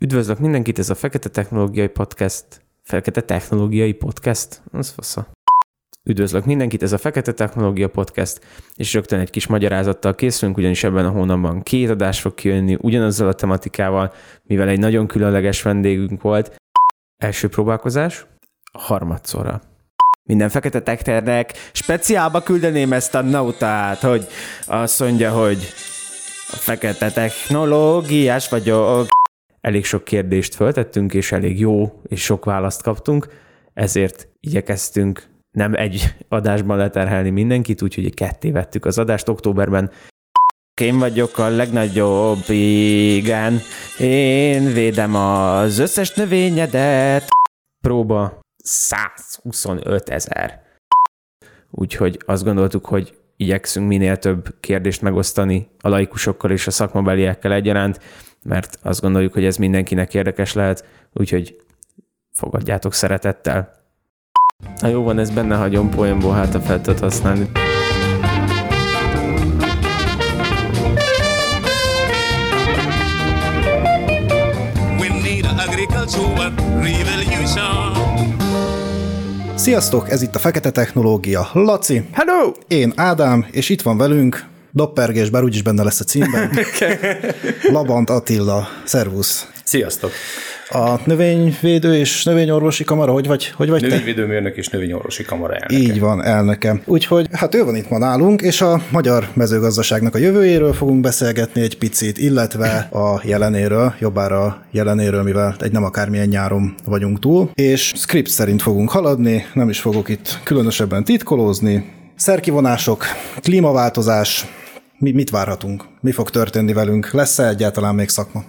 Üdvözlök mindenkit, ez a Fekete Technológiai Podcast. Fekete Technológiai Podcast? Az fasza. Üdvözlök mindenkit, ez a Fekete Technológia Podcast, és rögtön egy kis magyarázattal készülünk, ugyanis ebben a hónapban két adás fog kijönni ugyanazzal a tematikával, mivel egy nagyon különleges vendégünk volt. Első próbálkozás, harmadszorra. Minden fekete tekternek speciálba küldeném ezt a nautát, hogy azt mondja, hogy a fekete technológiás vagyok. Elég sok kérdést föltettünk, és elég jó és sok választ kaptunk, ezért igyekeztünk nem egy adásban leterhelni mindenkit, úgyhogy ketté vettük az adást októberben. Én vagyok a legnagyobb, igen. Én védem az összes növényedet. Próba 125 ezer. Úgyhogy azt gondoltuk, hogy igyekszünk minél több kérdést megosztani a laikusokkal és a szakmabeliekkel egyaránt, mert azt gondoljuk, hogy ez mindenkinek érdekes lehet, úgyhogy fogadjátok szeretettel. Na jó van, ez benne hagyom poénból, hát a fel tudod használni. Sziasztok, ez itt a Fekete Technológia. Laci. Hello! Én Ádám, és itt van velünk Doppergés, bár úgyis benne lesz a címben. Labant Attila. Szervusz. Sziasztok! A növényvédő és növényorvosi kamara, hogy vagy, hogy vagy Növényvédőmérnök és növényorvosi kamara elnöke. Így van, elnöke. Úgyhogy hát ő van itt ma nálunk, és a magyar mezőgazdaságnak a jövőjéről fogunk beszélgetni egy picit, illetve a jelenéről, jobbára jelenéről, mivel egy nem akármilyen nyáron vagyunk túl, és script szerint fogunk haladni, nem is fogok itt különösebben titkolózni, szerkivonások, klímaváltozás, mi, mit várhatunk? Mi fog történni velünk? Lesz-e egyáltalán még szakma?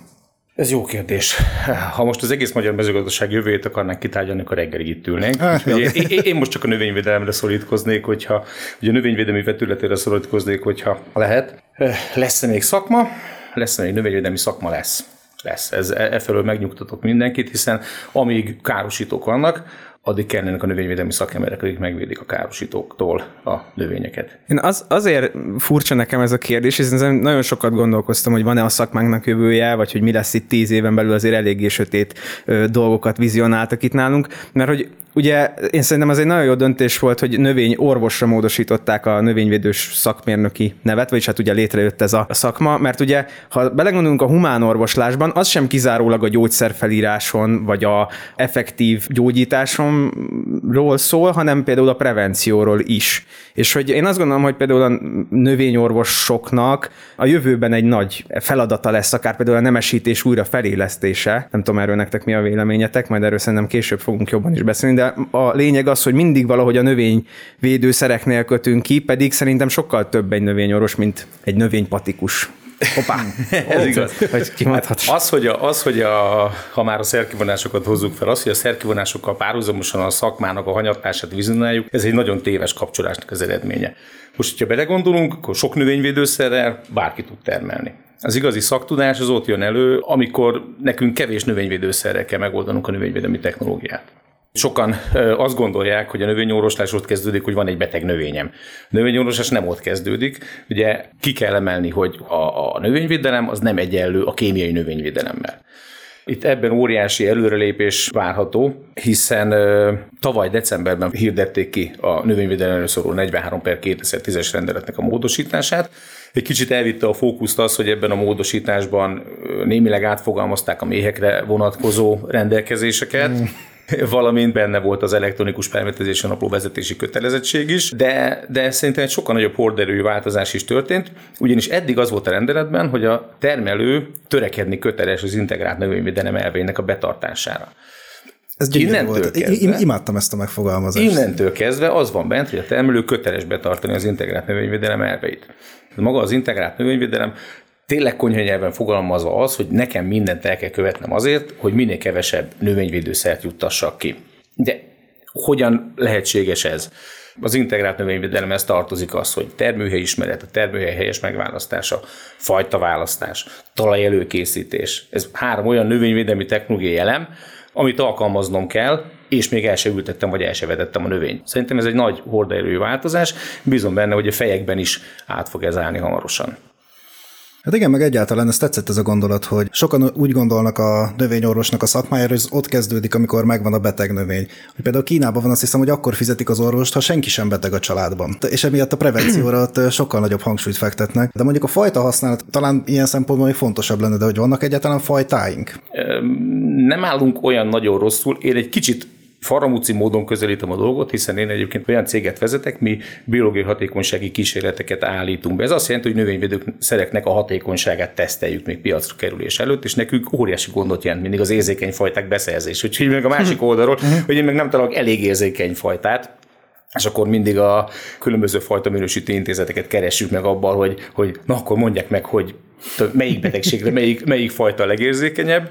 Ez jó kérdés. Ha most az egész magyar mezőgazdaság jövőjét akarnánk kitárgyalni, akkor reggelig itt ülnénk. Hát, ugye, én, én most csak a növényvédelemre szorítkoznék, hogyha ugye a növényvédelmi vetületére szorítkoznék, hogyha lehet. Lesz-e még szakma? Lesz-e még növényvédelmi szakma? Lesz. Lesz. Ez, e, e felől megnyugtatok mindenkit, hiszen amíg károsítók vannak, addig kellene a növényvédelmi szakemberek, akik megvédik a károsítóktól a növényeket. Én az, azért furcsa nekem ez a kérdés, hiszen nagyon sokat gondolkoztam, hogy van-e a szakmánknak jövője, vagy hogy mi lesz itt tíz éven belül azért eléggé sötét dolgokat vizionáltak itt nálunk, mert hogy ugye én szerintem az egy nagyon jó döntés volt, hogy növény orvosra módosították a növényvédős szakmérnöki nevet, vagyis hát ugye létrejött ez a szakma, mert ugye, ha belegondolunk a humán orvoslásban, az sem kizárólag a gyógyszerfelíráson, vagy a effektív gyógyításonról szól, hanem például a prevencióról is. És hogy én azt gondolom, hogy például a növényorvosoknak a jövőben egy nagy feladata lesz, akár például a nemesítés újra felélesztése. Nem tudom erről nektek mi a véleményetek, majd erről szerintem később fogunk jobban is beszélni, de a lényeg az, hogy mindig valahogy a növényvédőszereknél kötünk ki, pedig szerintem sokkal több egy növényorvos, mint egy növénypatikus. Hoppá, ez igaz. Hogy hát az, hogy, a, az, hogy a, ha már a szerkivonásokat hozzuk fel, az, hogy a szerkivonásokkal párhuzamosan a szakmának a hanyatlását vizionáljuk, ez egy nagyon téves kapcsolásnak az eredménye. Most, hogyha belegondolunk, akkor sok növényvédőszerrel bárki tud termelni. Az igazi szaktudás az ott jön elő, amikor nekünk kevés növényvédőszerrel kell megoldanunk a növényvédelmi technológiát. Sokan azt gondolják, hogy a növényorvoslás ott kezdődik, hogy van egy beteg növényem. A növényorvoslás nem ott kezdődik. Ugye ki kell emelni, hogy a, a növényvédelem az nem egyenlő a kémiai növényvédelemmel. Itt ebben óriási előrelépés várható, hiszen ö, tavaly decemberben hirdették ki a növényvédelemről szóló 43 per 2010-es rendeletnek a módosítását. Egy kicsit elvitte a fókuszt az, hogy ebben a módosításban némileg átfogalmazták a méhekre vonatkozó rendelkezéseket. Mm valamint benne volt az elektronikus permetezési napló vezetési kötelezettség is, de, de szerintem egy sokkal nagyobb horderőjű változás is történt, ugyanis eddig az volt a rendeletben, hogy a termelő törekedni köteles az integrált növényvédelem elvének a betartására. Ez innentől volt. Kezdve, imádtam ezt a megfogalmazást. Innentől kezdve az van bent, hogy a termelő köteles betartani az integrált növényvédelem elveit. Maga az integrált növényvédelem tényleg konyha nyelven fogalmazva az, hogy nekem mindent el kell követnem azért, hogy minél kevesebb növényvédőszert juttassak ki. De hogyan lehetséges ez? Az integrált növényvédelemhez tartozik az, hogy termőhely ismeret, a termőhely helyes megválasztása, fajta választás, talaj előkészítés. Ez három olyan növényvédelmi technológiai elem, amit alkalmaznom kell, és még el se ültettem, vagy el se vetettem a növény. Szerintem ez egy nagy hordaerő változás, bízom benne, hogy a fejekben is át fog ez állni hamarosan. Hát igen, meg egyáltalán ez tetszett ez a gondolat, hogy sokan úgy gondolnak a növényorvosnak a szakmájára, hogy ott kezdődik, amikor megvan a beteg növény. Hogy például Kínában van azt hiszem, hogy akkor fizetik az orvost, ha senki sem beteg a családban. És emiatt a prevencióra ott sokkal nagyobb hangsúlyt fektetnek. De mondjuk a fajta használat talán ilyen szempontból még fontosabb lenne, de hogy vannak egyáltalán fajtáink? Nem állunk olyan nagyon rosszul. Én egy kicsit faramúci módon közelítem a dolgot, hiszen én egyébként olyan céget vezetek, mi biológiai hatékonysági kísérleteket állítunk be. Ez azt jelenti, hogy növényvédők szereknek a hatékonyságát teszteljük még piacra kerülés előtt, és nekünk óriási gondot jelent mindig az érzékeny fajták beszerzés. Úgyhogy meg a másik oldalról, hogy én meg nem találok elég érzékeny fajtát, és akkor mindig a különböző fajta minősítő intézeteket keressük meg abban, hogy, hogy na akkor mondják meg, hogy melyik betegségre, melyik, melyik fajta a legérzékenyebb.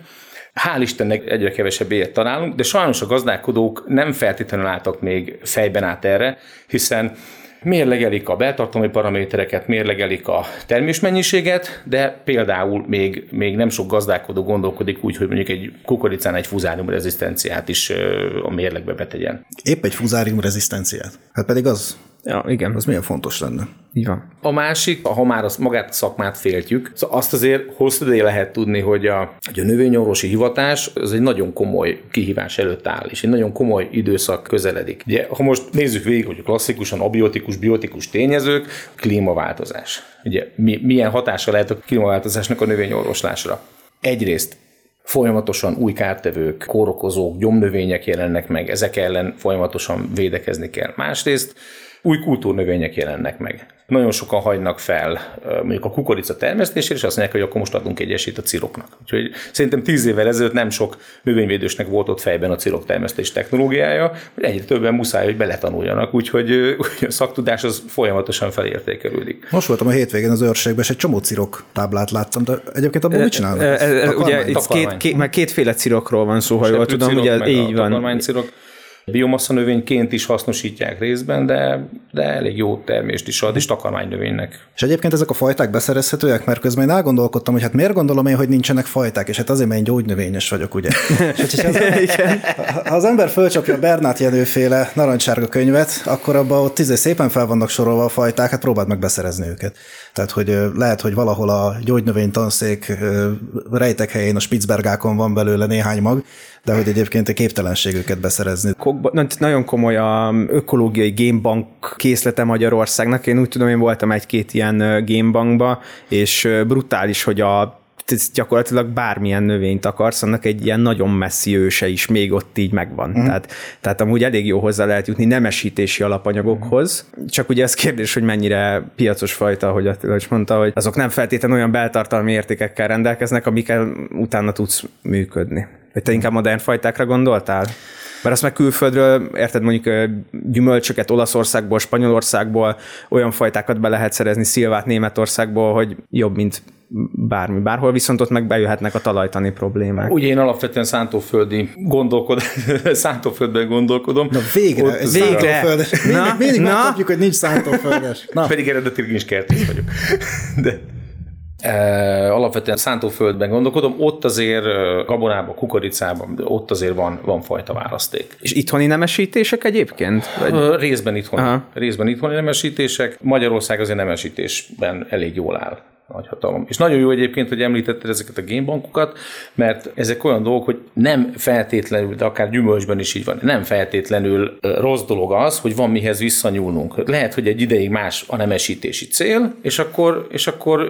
Hál' Istennek egyre kevesebb ilyet találunk, de sajnos a gazdálkodók nem feltétlenül álltak még fejben át erre, hiszen mérlegelik a beltartalmi paramétereket, mérlegelik a termésmennyiséget, de például még, még nem sok gazdálkodó gondolkodik úgy, hogy mondjuk egy kukoricán egy fuzárium rezisztenciát is a mérlegbe betegyen. Épp egy fuzárium rezisztenciát. Hát pedig az Ja, igen. Az milyen fontos lenne? Így van. A másik, ha már az magát a szakmát féltjük, szóval azt azért hosszú ideje lehet tudni, hogy a, hogy a növényorvosi hivatás az egy nagyon komoly kihívás előtt áll, és egy nagyon komoly időszak közeledik. Ugye, ha most nézzük végig, hogy klasszikusan abiotikus, biotikus tényezők, klímaváltozás. Ugye, mi, milyen hatása lehet a klímaváltozásnak a növényorvoslásra? Egyrészt folyamatosan új kártevők, kórokozók, gyomnövények jelennek meg, ezek ellen folyamatosan védekezni kell. Másrészt új kultúrnövények jelennek meg. Nagyon sokan hagynak fel mondjuk a kukorica termesztésére, és azt mondják, hogy akkor most adunk egy esélyt a ciroknak. Úgyhogy szerintem tíz évvel ezelőtt nem sok növényvédősnek volt ott fejben a cirok termesztés technológiája, hogy egyre többen muszáj, hogy beletanuljanak, úgyhogy a szaktudás az folyamatosan felértékelődik. Most voltam a hétvégén az őrségben, és egy csomó cirok táblát láttam, de egyébként abban mit csinálnak? Ugye itt két, két, mert kétféle cirokról van szó, ha jól tudom, ugye így van. Cirok biomassa növényként is hasznosítják részben, de, de elég jó termést is ad, és takarmánynövénynek. És egyébként ezek a fajták beszerezhetőek, mert közben én elgondolkodtam, hogy hát miért gondolom én, hogy nincsenek fajták, és hát azért, mert én gyógynövényes vagyok, ugye. és az, ha az ember fölcsapja a Bernát Jenőféle narancsárga könyvet, akkor abban ott tízé szépen fel vannak sorolva a fajták, hát próbáld meg beszerezni őket. Tehát, hogy lehet, hogy valahol a gyógynövény tanszék rejtek helyén a Spitzbergákon van belőle néhány mag, de hogy egyébként a képtelenség őket beszerezni. Nagyon komoly a ökológiai gémbank készlete Magyarországnak. Én úgy tudom, én voltam egy-két ilyen gémbankba, és brutális, hogy a ez gyakorlatilag bármilyen növényt akarsz, annak egy ilyen nagyon messzi őse is még ott így megvan. Uh-huh. Tehát, tehát amúgy elég jó hozzá lehet jutni nemesítési alapanyagokhoz, uh-huh. csak ugye ez kérdés, hogy mennyire piacos fajta, ahogy Attila is mondta, hogy azok nem feltétlenül olyan beltartalmi értékekkel rendelkeznek, amikkel utána tudsz működni. Vagy te inkább modern fajtákra gondoltál? Mert azt meg külföldről, érted, mondjuk gyümölcsöket Olaszországból, Spanyolországból, olyan fajtákat be lehet szerezni, szilvát Németországból, hogy jobb, mint bármi. Bárhol viszont ott meg bejöhetnek a talajtani problémák. Ugye én alapvetően szántóföldi gondolkod, szántóföldben gondolkodom. Na végre, ott végre. Na, mindig na? megkapjuk, hogy nincs szántóföldes. Na. Pedig eredetileg is kertész vagyok. De alapvetően szántóföldben gondolkodom, ott azért gabonában, kukoricában, ott azért van, van fajta választék. És itthoni nemesítések egyébként? Vagy? Részben itthoni. Aha. Részben itthoni nemesítések. Magyarország azért nemesítésben elég jól áll nagyhatalom. És nagyon jó egyébként, hogy említetted ezeket a génbankokat, mert ezek olyan dolgok, hogy nem feltétlenül, de akár gyümölcsben is így van, nem feltétlenül rossz dolog az, hogy van mihez visszanyúlnunk. Lehet, hogy egy ideig más a nemesítési cél, és akkor, és akkor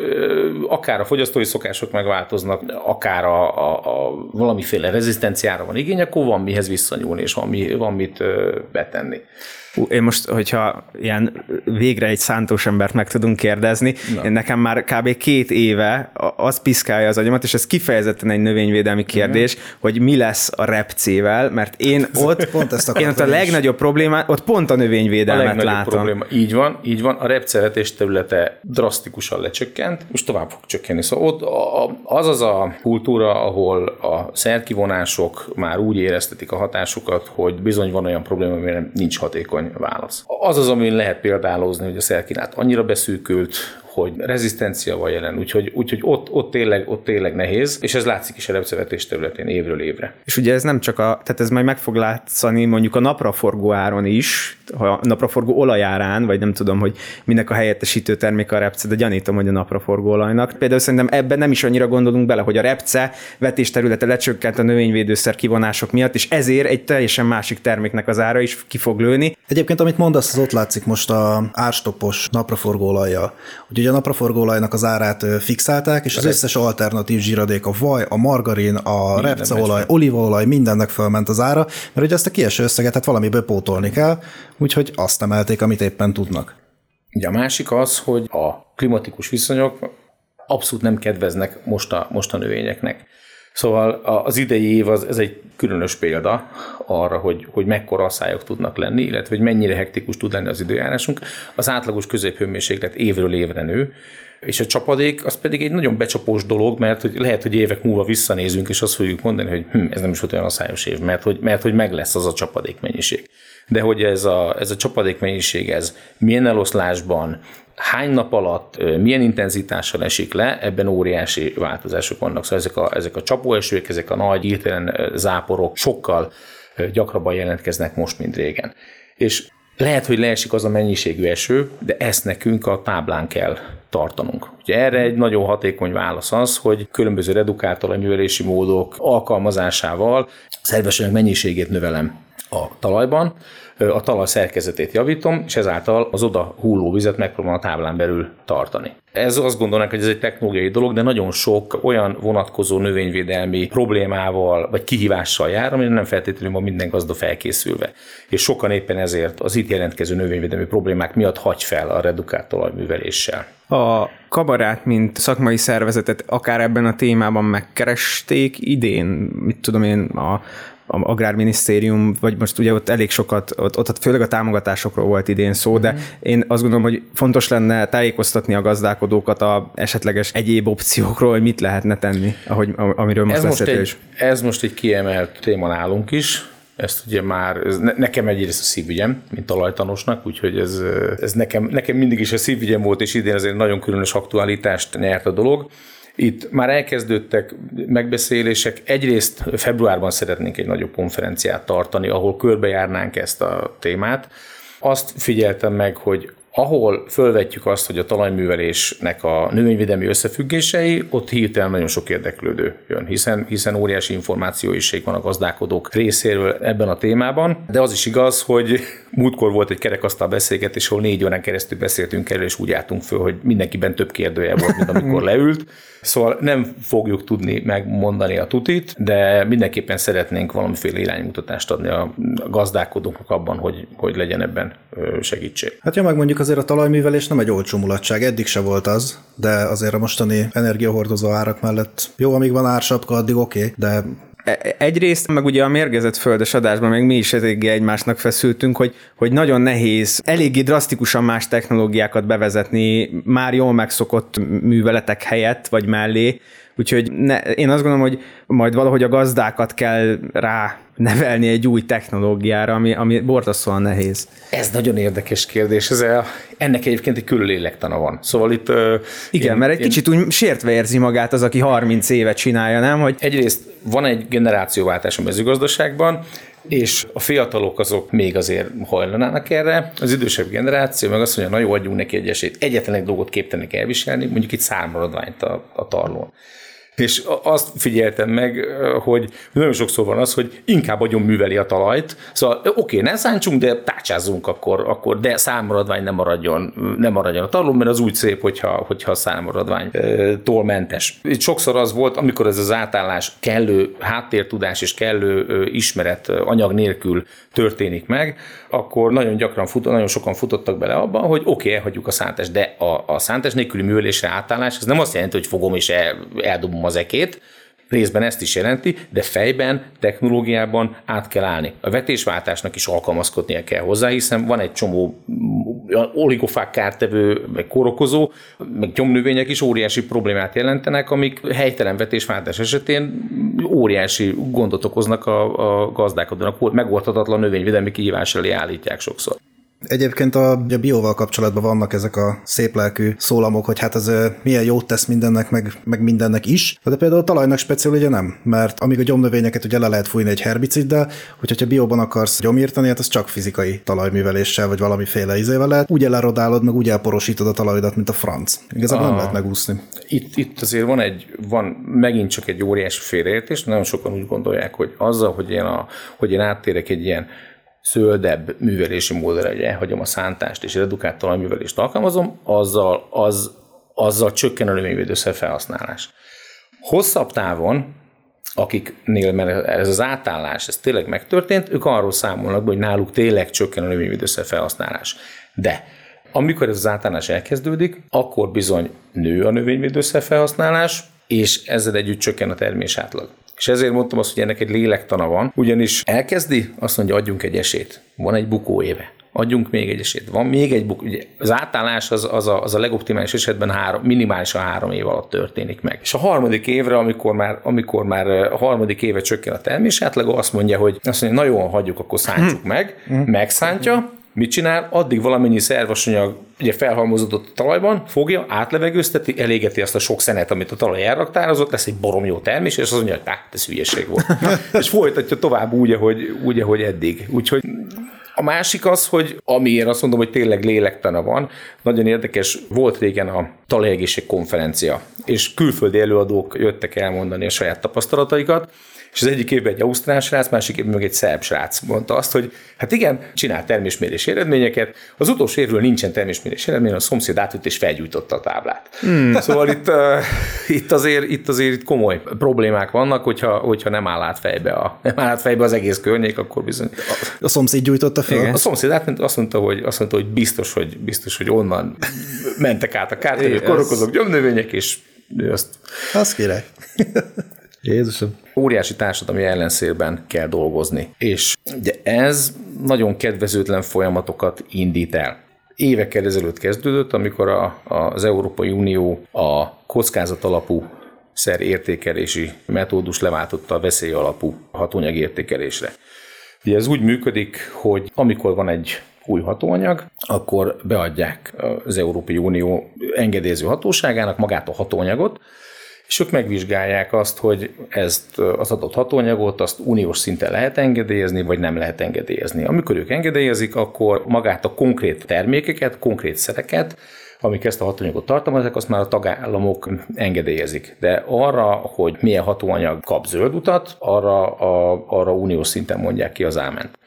akár a fogyasztói szokások megváltoznak, akár a, a, a valamiféle rezisztenciára van igény, akkor van mihez visszanyúlni, és van, mi, van mit betenni. Én most, hogyha ilyen végre egy szántós embert meg tudunk kérdezni, Na. nekem már kb. két éve az piszkálja az agyamat, és ez kifejezetten egy növényvédelmi kérdés, Igen. hogy mi lesz a repcével, mert én ott, pont ezt én ott a legnagyobb probléma, ott pont a növényvédelmet a látom. Probléma. Így van, így van, a repceretés területe drasztikusan lecsökkent, most tovább fog csökkenni. Szóval ott az az a kultúra, ahol a szerkivonások már úgy éreztetik a hatásukat, hogy bizony van olyan probléma, amire nincs hatékony válasz. Az az, amin lehet példálozni, hogy a szerkinát annyira beszűkült, hogy rezisztencia van jelen, úgyhogy, úgyhogy ott, ott, tényleg, ott tényleg nehéz, és ez látszik is a repcevetés területén évről évre. És ugye ez nem csak a, tehát ez majd meg fog látszani mondjuk a napraforgó áron is, a napraforgó olajárán, vagy nem tudom, hogy minek a helyettesítő termék a repce, de gyanítom, hogy a napraforgó olajnak. Például szerintem ebben nem is annyira gondolunk bele, hogy a repce vetésterülete lecsökkent a növényvédőszer kivonások miatt, és ezért egy teljesen másik terméknek az ára is ki fog lőni. Egyébként, amit mondasz, az ott látszik most a árstopos napraforgó olajjal. Ugye a napraforgó olajnak az árát fixálták, és az összes alternatív zsíradék, a vaj, a margarin, a repceolaj, olívaolaj, mindennek fölment az ára, mert ugye ezt a kieső összeget hát valamiből pótolni kell, úgyhogy azt emelték, amit éppen tudnak. Ugye a másik az, hogy a klimatikus viszonyok abszolút nem kedveznek most a, most a növényeknek. Szóval az idei év az, ez egy különös példa arra, hogy, hogy mekkora asszályok tudnak lenni, illetve hogy mennyire hektikus tud lenni az időjárásunk. Az átlagos középhőmérséklet évről évre nő, és a csapadék az pedig egy nagyon becsapós dolog, mert hogy lehet, hogy évek múlva visszanézünk, és azt fogjuk mondani, hogy hm, ez nem is volt olyan asszályos év, mert hogy, mert hogy meg lesz az a csapadék mennyiség. De hogy ez a, ez a csapadék mennyiség, ez milyen eloszlásban, hány nap alatt, milyen intenzitással esik le, ebben óriási változások vannak. Szóval ezek a, ezek a csapóesők, ezek a nagy hirtelen záporok sokkal gyakrabban jelentkeznek most, mint régen. És lehet, hogy leesik az a mennyiségű eső, de ezt nekünk a táblán kell tartanunk. Ugye erre egy nagyon hatékony válasz az, hogy különböző redukátor módok alkalmazásával szerves mennyiségét növelem a talajban, a talaj szerkezetét javítom, és ezáltal az oda hulló vizet megpróbálom a táblán belül tartani. Ez azt gondolnánk, hogy ez egy technológiai dolog, de nagyon sok olyan vonatkozó növényvédelmi problémával vagy kihívással jár, amire nem feltétlenül van minden gazda felkészülve. És sokan éppen ezért az itt jelentkező növényvédelmi problémák miatt hagy fel a redukált talajműveléssel. A kabarát, mint szakmai szervezetet akár ebben a témában megkeresték idén, mit tudom én, a a Agrárminisztérium, vagy most ugye ott elég sokat, ott, ott főleg a támogatásokról volt idén szó, de mm. én azt gondolom, hogy fontos lenne tájékoztatni a gazdálkodókat a esetleges egyéb opciókról, hogy mit lehetne tenni, ahogy, amiről most ez most, egy, is. ez most egy kiemelt téma nálunk is, ezt ugye már, ez nekem egyrészt a szívügyem, mint talajtanosnak, úgyhogy ez, ez nekem, nekem mindig is a szívügyem volt, és idén azért nagyon különös aktualitást nyert a dolog. Itt már elkezdődtek megbeszélések. Egyrészt februárban szeretnénk egy nagyobb konferenciát tartani, ahol körbejárnánk ezt a témát. Azt figyeltem meg, hogy ahol fölvetjük azt, hogy a talajművelésnek a növényvédelmi összefüggései, ott hirtelen nagyon sok érdeklődő jön, hiszen, hiszen óriási információiség van a gazdálkodók részéről ebben a témában, de az is igaz, hogy múltkor volt egy kerekasztal beszélgetés, ahol négy órán keresztül beszéltünk erről, és úgy álltunk föl, hogy mindenkiben több kérdője volt, mint amikor leült. Szóval nem fogjuk tudni megmondani a tutit, de mindenképpen szeretnénk valamiféle iránymutatást adni a gazdálkodóknak abban, hogy, hogy legyen ebben segítség. Hát ja, meg mondjuk azért a talajművelés nem egy olcsó mulatság, eddig se volt az, de azért a mostani energiahordozó árak mellett jó, amíg van ársapka, addig oké, okay, de E, egyrészt, meg ugye a mérgezett földes adásban meg mi is eléggé egymásnak feszültünk, hogy, hogy nagyon nehéz eléggé drasztikusan más technológiákat bevezetni már jól megszokott műveletek helyett, vagy mellé, Úgyhogy ne, én azt gondolom, hogy majd valahogy a gazdákat kell rá nevelni egy új technológiára, ami, ami borzasztóan nehéz. Ez nagyon érdekes kérdés. Ez a, ennek egyébként egy külön lélektana van. Szóval itt... Igen, én, mert egy én... kicsit úgy sértve érzi magát az, aki 30 évet csinálja, nem? Hogy... Egyrészt van egy generációváltás a mezőgazdaságban, és a fiatalok azok még azért hajlanának erre, az idősebb generáció meg azt mondja, na jó, adjunk neki egy esélyt. Egyetlen egy dolgot képtelenek elviselni, mondjuk itt szármaradványt a, a tarlón. És azt figyeltem meg, hogy nagyon sokszor van az, hogy inkább agyon műveli a talajt. Szóval oké, okay, ne szántsunk, de tácsázzunk akkor, akkor de számmaradvány nem maradjon, nem maradjon a talon, mert az úgy szép, hogyha, hogyha a számmaradványtól mentes. Itt sokszor az volt, amikor ez az átállás kellő háttértudás és kellő ismeret anyag nélkül történik meg, akkor nagyon gyakran fut, nagyon sokan futottak bele abban, hogy oké, okay, elhagyjuk a szántást, de a, a szántás nélküli művelésre átállás, ez nem azt jelenti, hogy fogom és el, eldobom az ekét, részben ezt is jelenti, de fejben, technológiában át kell állni. A vetésváltásnak is alkalmazkodnia kell hozzá, hiszen van egy csomó oligofák kártevő, meg korokozó, meg gyomnövények is óriási problémát jelentenek, amik helytelen vetésváltás esetén óriási gondot okoznak a, a gazdálkodónak, megoldhatatlan növényvédelmi kihívás elé állítják sokszor. Egyébként a, a bióval kapcsolatban vannak ezek a szép lelkű szólamok, hogy hát az milyen jót tesz mindennek, meg, meg mindennek is, de például a talajnak speciál ugye nem, mert amíg a gyomnövényeket ugye le lehet fújni egy herbiciddel, hogyha bióban akarsz gyomírtani, hát az csak fizikai talajműveléssel, vagy valamiféle izével lehet, úgy elerodálod, meg úgy elporosítod a talajodat, mint a franc. Igazából nem lehet megúszni. Itt, itt azért van egy, van megint csak egy óriási félreértés, nagyon sokan úgy gondolják, hogy azzal, hogy én, a, hogy én áttérek egy ilyen zöldebb művelési módra, hogy elhagyom a szántást és redukált talajművelést alkalmazom, azzal, az, azzal csökken a növényvédőszer felhasználás. Hosszabb távon, akiknél mert ez az átállás, ez tényleg megtörtént, ők arról számolnak hogy náluk tényleg csökken a növényvédőszer felhasználás. De amikor ez az átállás elkezdődik, akkor bizony nő a növényvédőszer felhasználás, és ezzel együtt csökken a termés átlag. És ezért mondtam azt, hogy ennek egy lélektana van, ugyanis elkezdi, azt mondja, adjunk egy esét. Van egy bukó éve adjunk még egy esélyt. Van még egy buk, ugye az átállás az, az, a, az a legoptimális esetben három, minimálisan három év alatt történik meg. És a harmadik évre, amikor már, amikor már a harmadik éve csökken a termés átlag, azt mondja, hogy azt mondja, na jó, hagyjuk, akkor szántsuk hm. meg, hm. megszántja, mit csinál? Addig valamennyi szervasanyag ugye felhalmozódott a talajban, fogja, átlevegőzteti, elégeti azt a sok szenet, amit a talaj elraktározott, lesz egy borom jó termés, és azt mondja, hogy ez hülyeség volt. és folytatja tovább úgy, ahogy, úgy, ahogy eddig. Úgyhogy a másik az, hogy amiért azt mondom, hogy tényleg lélektana van, nagyon érdekes, volt régen a talajegészség konferencia, és külföldi előadók jöttek elmondani a saját tapasztalataikat, és az egyik évben egy ausztrál srác, másik évben meg egy szerb srác mondta azt, hogy hát igen, csinál termésmérési eredményeket, az utolsó évről nincsen termésmérési eredmény, a szomszéd átült és felgyújtotta a táblát. Hmm. Szóval itt, uh, itt, azért, itt azért itt komoly problémák vannak, hogyha, hogyha nem áll át fejbe, a, nem áll át fejbe az egész környék, akkor bizony. A, a szomszéd gyújtotta fel? Igen. A szomszéd átment, azt mondta, hogy, azt mondta, hogy biztos, hogy, biztos, hogy onnan mentek át a kártevő korokozók, gyomnövények, és ő azt... Azt kérek. Jézusom. Óriási társadalmi ellenszélben kell dolgozni. És ugye ez nagyon kedvezőtlen folyamatokat indít el. Évekkel ezelőtt kezdődött, amikor a, az Európai Unió a kockázat alapú szer értékelési metódus leváltotta a veszély alapú hatóanyag értékelésre. Ugye ez úgy működik, hogy amikor van egy új hatóanyag, akkor beadják az Európai Unió engedélyező hatóságának magát a hatóanyagot, és ők megvizsgálják azt, hogy ezt az adott hatóanyagot azt uniós szinten lehet engedélyezni, vagy nem lehet engedélyezni. Amikor ők engedélyezik, akkor magát a konkrét termékeket, konkrét szereket, amik ezt a hatóanyagot tartalmazzák, azt már a tagállamok engedélyezik. De arra, hogy milyen hatóanyag kap zöld utat, arra, a, arra uniós szinten mondják ki az áment.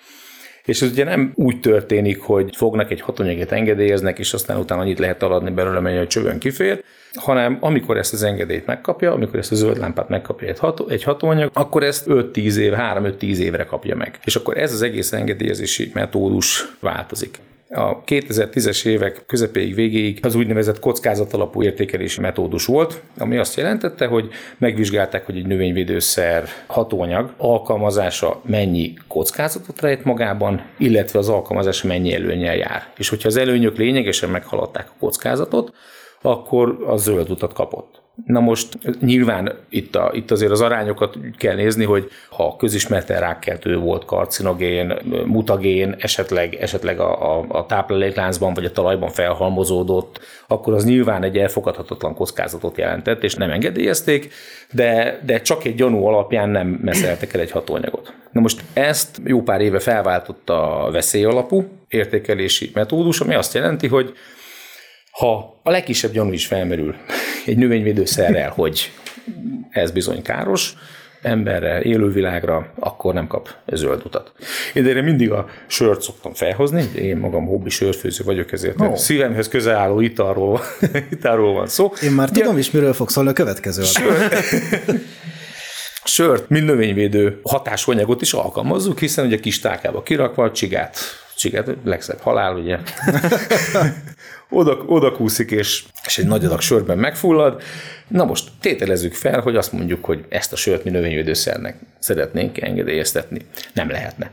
És ez ugye nem úgy történik, hogy fognak egy hatóanyagot engedélyeznek, és aztán utána annyit lehet aladni belőle, mennyi a csövön kifér, hanem amikor ezt az engedélyt megkapja, amikor ezt a zöld lámpát megkapja egy, ható, egy hatóanyag, akkor ezt 5-10 év, 3-5-10 évre kapja meg. És akkor ez az egész engedélyezési metódus változik. A 2010-es évek közepéig végéig az úgynevezett kockázat alapú értékelési metódus volt, ami azt jelentette, hogy megvizsgálták, hogy egy növényvédőszer hatóanyag alkalmazása mennyi kockázatot rejt magában, illetve az alkalmazása mennyi előnyel jár. És hogyha az előnyök lényegesen meghaladták a kockázatot, akkor a zöld utat kapott. Na most nyilván itt, a, itt azért az arányokat kell nézni, hogy ha közismerten rákkeltő volt karcinogén, mutagén, esetleg, esetleg a, a, a táplálékláncban vagy a talajban felhalmozódott, akkor az nyilván egy elfogadhatatlan kockázatot jelentett, és nem engedélyezték, de, de csak egy gyanú alapján nem meszeltek el egy hatóanyagot. Na most ezt jó pár éve felváltotta a veszélyalapú értékelési metódus, ami azt jelenti, hogy ha a legkisebb gyanú is felmerül egy növényvédőszerrel, hogy ez bizony káros, emberre, élővilágra, akkor nem kap zöld utat. Én erre mindig a sört szoktam felhozni, én magam hobbi sörfőző vagyok, ezért oh. szívemhez közel álló italról, italról van szó. Én már tudom is, miről fog szólni a következő sört, sört, mint növényvédő hatásanyagot is alkalmazzuk, hiszen ugye kis tálkába kirakva, csigát, csigát, legszebb halál, ugye, oda, oda kúszik, és, és egy nagy adag sörben megfullad. Na most tételezzük fel, hogy azt mondjuk, hogy ezt a sört mi növényvédőszernek szeretnénk engedélyeztetni. Nem lehetne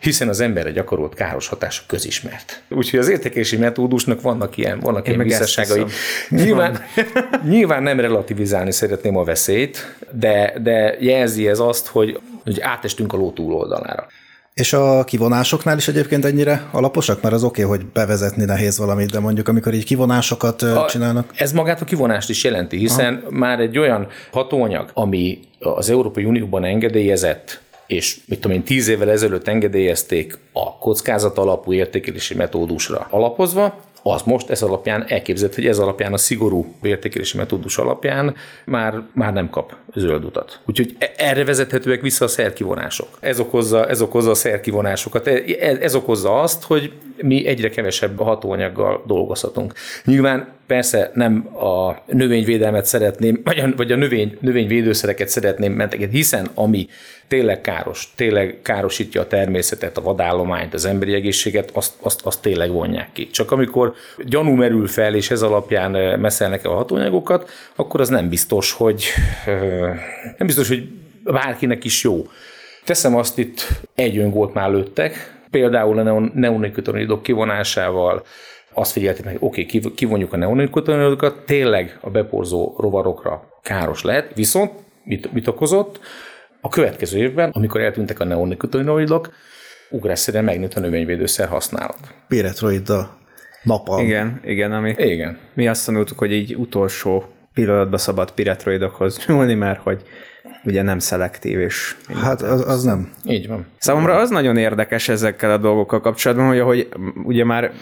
hiszen az emberre gyakorolt káros hatása közismert. Úgyhogy az értékelési metódusnak vannak ilyen, vannak ilyen visszaságai. Nyilván, nyilván nem relativizálni szeretném a veszélyt, de, de jelzi ez azt, hogy, hogy átestünk a ló túloldalára. És a kivonásoknál is egyébként ennyire alaposak? Mert az oké, okay, hogy bevezetni nehéz valamit, de mondjuk amikor így kivonásokat a, csinálnak. Ez magát a kivonást is jelenti, hiszen Aha. már egy olyan hatóanyag, ami az Európai Unióban engedélyezett, és mit tudom én, tíz évvel ezelőtt engedélyezték a kockázat alapú értékelési metódusra alapozva, az most ez alapján elképzelhető, hogy ez alapján a szigorú értékelési metódus alapján már, már nem kap zöld utat. Úgyhogy e- erre vezethetőek vissza a szerkivonások. Ez okozza, ez okozza a szerkivonásokat. Ez, e- ez okozza azt, hogy mi egyre kevesebb hatóanyaggal dolgozhatunk. Nyilván persze nem a növényvédelmet szeretném, vagy a, vagy a növény, növényvédőszereket szeretném mentegetni, hiszen ami tényleg káros, tényleg károsítja a természetet, a vadállományt, az emberi egészséget, azt, azt, azt tényleg vonják ki. Csak amikor gyanú merül fel, és ez alapján messzelnek el a hatóanyagokat, akkor az nem biztos, hogy nem biztos, hogy bárkinek is jó. Teszem azt itt, egy öngót már lőttek, például a neonikotonidok kivonásával azt figyelték meg, oké, okay, kivonjuk a neonikotinoidokat, tényleg a beporzó rovarokra káros lehet, viszont mit, mit okozott? A következő évben, amikor eltűntek a neonikotinoidok, ugrásszerűen megnőtt a növényvédőszer használat. Piretroida napalm. Igen, igen, ami igen. mi azt tanultuk, hogy így utolsó pillanatban szabad piretroidokhoz nyúlni, mert hogy ugye nem szelektív, és... Hát az, az nem. Így van. Számomra az nagyon érdekes ezekkel a dolgokkal kapcsolatban, hogy ahogy ugye már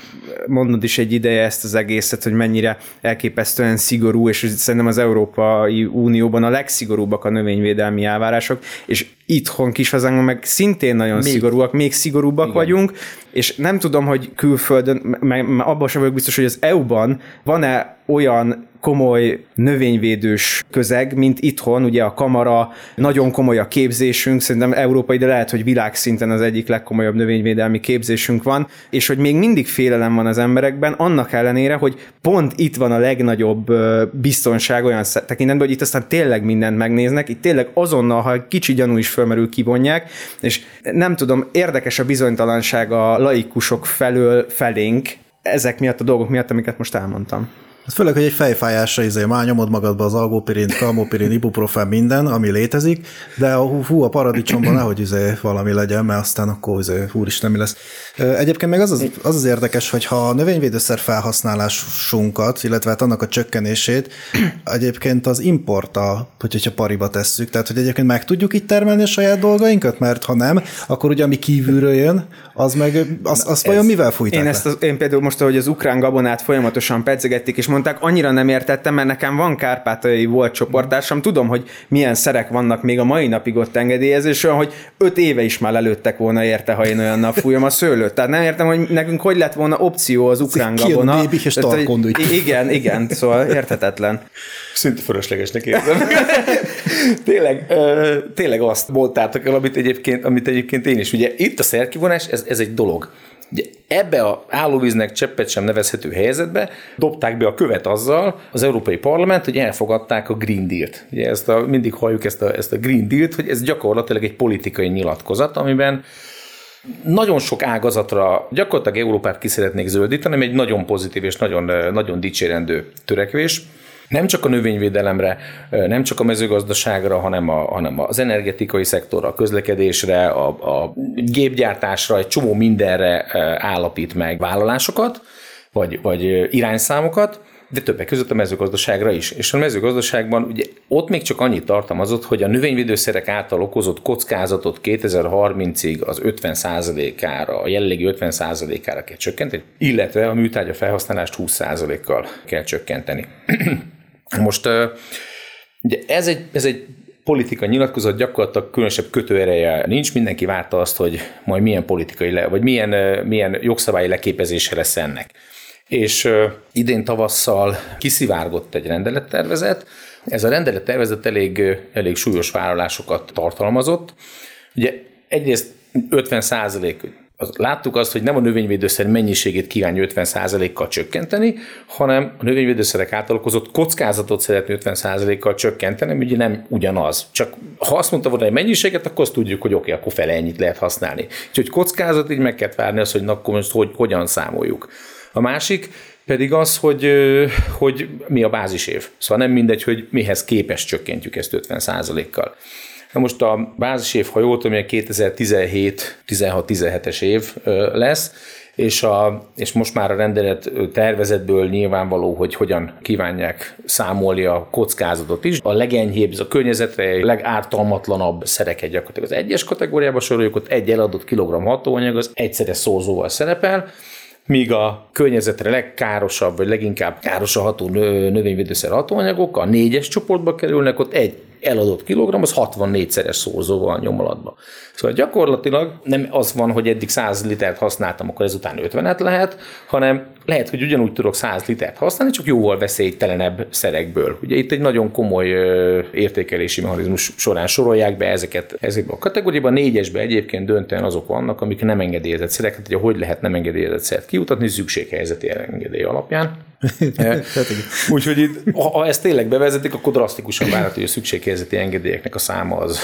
mondod is egy ideje ezt az egészet, hogy mennyire elképesztően szigorú, és szerintem az Európai Unióban a legszigorúbbak a növényvédelmi elvárások, és itthon kis hazánkban meg szintén nagyon még. szigorúak, még szigorúbbak Igen. vagyunk, és nem tudom, hogy külföldön, meg abban sem vagyok biztos, hogy az EU-ban van-e olyan komoly növényvédős közeg, mint itthon, ugye a kamara, nagyon komoly a képzésünk, szerintem európai, de lehet, hogy világszinten az egyik legkomolyabb növényvédelmi képzésünk van, és hogy még mindig félelem van az emberekben, annak ellenére, hogy pont itt van a legnagyobb biztonság olyan tekintetben, hogy itt aztán tényleg mindent megnéznek, itt tényleg azonnal, ha kicsi gyanú is fölmerül, kivonják, és nem tudom, érdekes a bizonytalanság a laikusok felől felénk, ezek miatt a dolgok miatt, amiket most elmondtam. Hát főleg, hogy egy fejfájásra izé, már nyomod magadba az algopirin, kalmopirin, ibuprofen, minden, ami létezik, de a hú, a paradicsomban nehogy izé valami legyen, mert aztán akkor izé, úristen, mi lesz. Egyébként meg az az, az, az érdekes, hogy ha a növényvédőszer felhasználásunkat, illetve hát annak a csökkenését egyébként az importa, hogyha pariba tesszük, tehát hogy egyébként meg tudjuk itt termelni a saját dolgainkat, mert ha nem, akkor ugye ami kívülről jön, az meg, az, az vajon mivel fújták én, ezt az, én például most, hogy az ukrán gabonát folyamatosan pedzegették, és mondták, annyira nem értettem, mert nekem van kárpátai volt csoportársam, tudom, hogy milyen szerek vannak még a mai napig ott engedélyezés, olyan, hogy öt éve is már lelőttek volna érte, ha én olyannal fújom a szőlőt. Tehát nem értem, hogy nekünk hogy lett volna opció az ukrán gabona. Igen, igen, szóval értetetlen. Szinte fölöslegesnek érzem. tényleg, ö, tényleg azt mondtátok el, amit egyébként, amit egyébként én is. Ugye itt a szerkivonás, ez, ez egy dolog. Ugye ebbe a állóvíznek cseppet sem nevezhető helyzetbe dobták be a követ azzal az Európai Parlament, hogy elfogadták a Green Deal-t. Ugye ezt a, mindig halljuk ezt a, ezt a Green Deal-t, hogy ez gyakorlatilag egy politikai nyilatkozat, amiben nagyon sok ágazatra gyakorlatilag Európát ki szeretnék zöldíteni, ami egy nagyon pozitív és nagyon, nagyon dicsérendő törekvés nem csak a növényvédelemre, nem csak a mezőgazdaságra, hanem, a, hanem az energetikai szektorra, a közlekedésre, a, a gépgyártásra, egy csomó mindenre állapít meg vállalásokat, vagy, vagy irányszámokat, de többek között a mezőgazdaságra is. És a mezőgazdaságban ugye ott még csak annyit tartalmazott, hogy a növényvédőszerek által okozott kockázatot 2030-ig az 50%-ára, a jelenlegi 50%-ára kell csökkenteni, illetve a műtárgya felhasználást 20%-kal kell csökkenteni. Most ugye ez egy, ez egy politika nyilatkozat gyakorlatilag különösebb kötőereje nincs, mindenki várta azt, hogy majd milyen politikai, le, vagy milyen, milyen jogszabályi leképezése lesz ennek. És idén tavasszal kiszivárgott egy rendelettervezet, ez a rendelettervezet elég, elég súlyos vállalásokat tartalmazott. Ugye egyrészt 50 százalék, láttuk azt, hogy nem a növényvédőszer mennyiségét kívánja 50%-kal csökkenteni, hanem a növényvédőszerek által okozott kockázatot szeretné 50%-kal csökkenteni, ugye nem ugyanaz. Csak ha azt mondta volna egy mennyiséget, akkor azt tudjuk, hogy oké, okay, akkor fele ennyit lehet használni. Úgyhogy kockázat, így meg kell várni azt, hogy na, akkor most hogy, hogyan számoljuk. A másik pedig az, hogy, hogy mi a bázisév. Szóval nem mindegy, hogy mihez képes csökkentjük ezt 50%-kal. Na most a bázisév, ha jól tudom, 2017-16-17-es év lesz, és, a, és most már a rendelet tervezetből nyilvánvaló, hogy hogyan kívánják számolni a kockázatot is. A legenyhébb, a környezetre legártalmatlanabb szereket gyakorlatilag az egyes kategóriába soroljuk, ott egy eladott kilogramm hatóanyag az egyszeres szorzóval szerepel, míg a környezetre legkárosabb, vagy leginkább káros a ható növényvédőszer hatóanyagok a négyes csoportba kerülnek, ott egy eladott kilogramm, az 64-szeres szorzóval nyomolatba. Szóval gyakorlatilag nem az van, hogy eddig 100 litert használtam, akkor ezután 50-et lehet, hanem lehet, hogy ugyanúgy tudok 100 litert használni, csak jóval veszélytelenebb szerekből. Ugye itt egy nagyon komoly értékelési mechanizmus során sorolják be ezeket ezekbe a kategóriába. A négyesbe egyébként döntően azok vannak, amik nem engedélyezett szerek. Hát, hogy hogy lehet nem engedélyezett szert kiutatni, szükséghelyzeti engedély alapján. Hát Úgyhogy itt, ha ezt tényleg bevezetik, akkor drasztikusan várható, hogy a szükséghelyzeti engedélyeknek a száma az,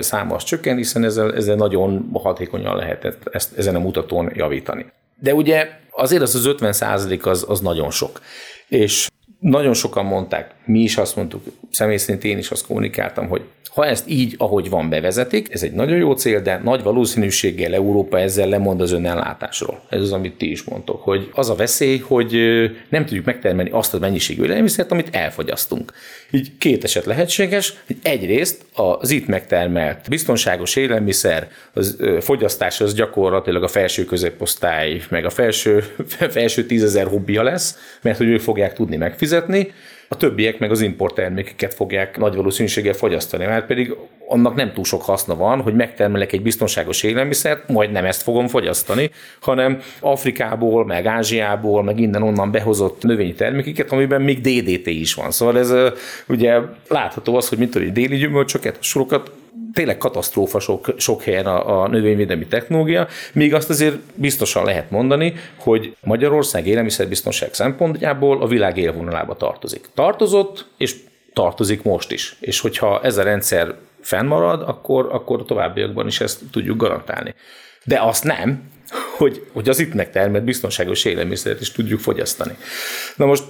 száma az csökken, hiszen ezzel, ezzel nagyon hatékonyan lehet ezt, ezen a mutatón javítani. De ugye azért az az 50 százalék az, az nagyon sok. És nagyon sokan mondták, mi is azt mondtuk, személy szerint én is azt kommunikáltam, hogy ha ezt így, ahogy van, bevezetik, ez egy nagyon jó cél, de nagy valószínűséggel Európa ezzel lemond az önellátásról. Ez az, amit ti is mondtok, hogy az a veszély, hogy nem tudjuk megtermelni azt a mennyiségű élelmiszert, amit elfogyasztunk. Így két eset lehetséges, hogy egyrészt az itt megtermelt biztonságos élelmiszer, az fogyasztás az gyakorlatilag a felső középosztály, meg a felső, felső tízezer hobbija lesz, mert hogy ők fogják tudni megfizetni, a többiek meg az import termékeket fogják nagy valószínűséggel fogyasztani, mert pedig annak nem túl sok haszna van, hogy megtermelek egy biztonságos élelmiszert, majd nem ezt fogom fogyasztani, hanem Afrikából, meg Ázsiából, meg innen-onnan behozott növényi termékeket, amiben még DDT is van. Szóval ez ugye látható az, hogy mint hogy déli gyümölcsöket, sorokat tényleg katasztrófa sok, sok helyen a, a növényvédelmi technológia, míg azt azért biztosan lehet mondani, hogy Magyarország élelmiszerbiztonság szempontjából a világ élvonalába tartozik. Tartozott, és tartozik most is. És hogyha ez a rendszer fennmarad, akkor, akkor a továbbiakban is ezt tudjuk garantálni. De azt nem, hogy, hogy az itt megtermelt biztonságos élelmiszeret is tudjuk fogyasztani. Na most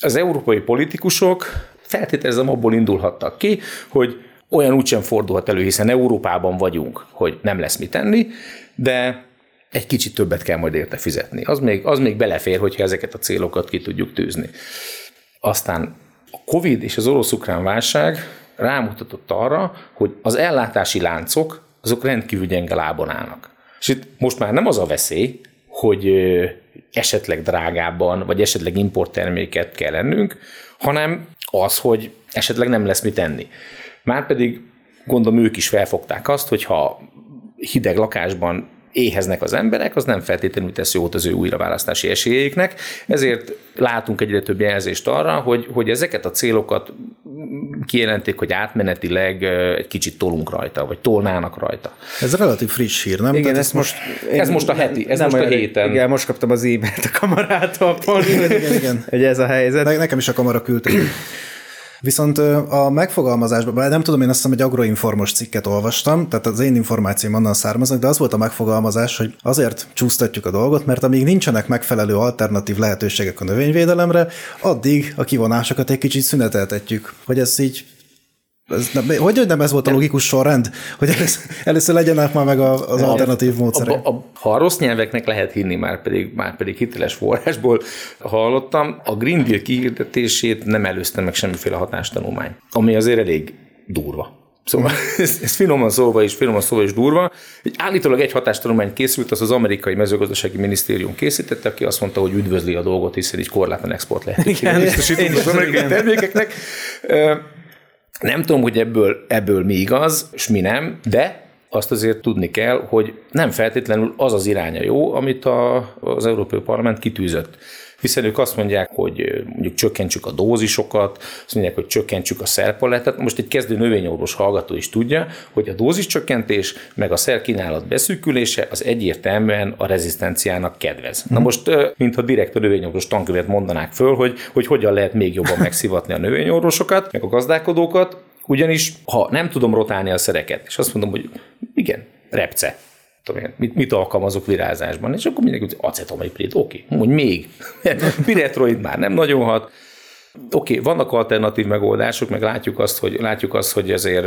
az európai politikusok feltételezem abból indulhattak ki, hogy olyan úgysem fordulhat elő, hiszen Európában vagyunk, hogy nem lesz mit tenni, de egy kicsit többet kell majd érte fizetni. Az még, az még belefér, hogyha ezeket a célokat ki tudjuk tűzni. Aztán a Covid és az orosz-ukrán válság rámutatott arra, hogy az ellátási láncok azok rendkívül gyenge lábon állnak. És itt most már nem az a veszély, hogy esetleg drágábban, vagy esetleg importterméket kell ennünk, hanem az, hogy esetleg nem lesz mit enni. Márpedig gondolom ők is felfogták azt, hogy ha hideg lakásban éheznek az emberek, az nem feltétlenül tesz jót az ő újraválasztási esélyeiknek, ezért látunk egyre több jelzést arra, hogy, hogy ezeket a célokat kijelentik, hogy átmenetileg egy kicsit tolunk rajta, vagy tolnának rajta. Ez relatív friss hír, nem? Igen, ez most, ez most a heti, ez most a héten. Igen, most kaptam az e-mailt a kamarától, igen, igen, igen. hogy ez a helyzet. Ne, nekem is a kamara küldte. Viszont a megfogalmazásban, nem tudom, én azt hiszem egy agroinformos cikket olvastam, tehát az én információm onnan származnak, de az volt a megfogalmazás, hogy azért csúsztatjuk a dolgot, mert amíg nincsenek megfelelő alternatív lehetőségek a növényvédelemre, addig a kivonásokat egy kicsit szüneteltetjük. Hogy ez így ez nem, hogy nem ez volt a logikus sorrend? Hogy először, először legyenek már meg az alternatív módszerek? A, a, ha a rossz nyelveknek lehet hinni, már pedig, már pedig hiteles forrásból hallottam, a Green Deal kihirdetését nem előzte meg semmiféle hatástanulmány, ami azért elég durva. Szóval ez, ez finoman szólva is, finoman szólva is durva. Egy állítólag egy hatástanulmány készült, az az amerikai mezőgazdasági minisztérium készítette, aki azt mondta, hogy üdvözli a dolgot, hiszen így korlátlan export lehet biztosítani az amerikai termékeknek. Nem tudom, hogy ebből, ebből mi igaz, és mi nem, de azt azért tudni kell, hogy nem feltétlenül az az iránya jó, amit a, az Európai Parlament kitűzött. Hiszen ők azt mondják, hogy mondjuk csökkentsük a dózisokat, azt mondják, hogy csökkentsük a szerpalettet. Most egy kezdő növényorvos hallgató is tudja, hogy a dózis csökkentés meg a szerkínálat beszűkülése az egyértelműen a rezisztenciának kedvez. Na most, mintha direkt a növényorvos tankövet mondanák föl, hogy, hogy hogyan lehet még jobban megszivatni a növényorvosokat, meg a gazdálkodókat, ugyanis, ha nem tudom rotálni a szereket, és azt mondom, hogy igen, repce, mit, mit alkalmazok virázásban, és akkor mindenki, hogy acetomiprid, oké, okay, mondj még, piretroid már nem nagyon hat, Oké, okay, vannak alternatív megoldások, meg látjuk azt, hogy, látjuk azt, hogy azért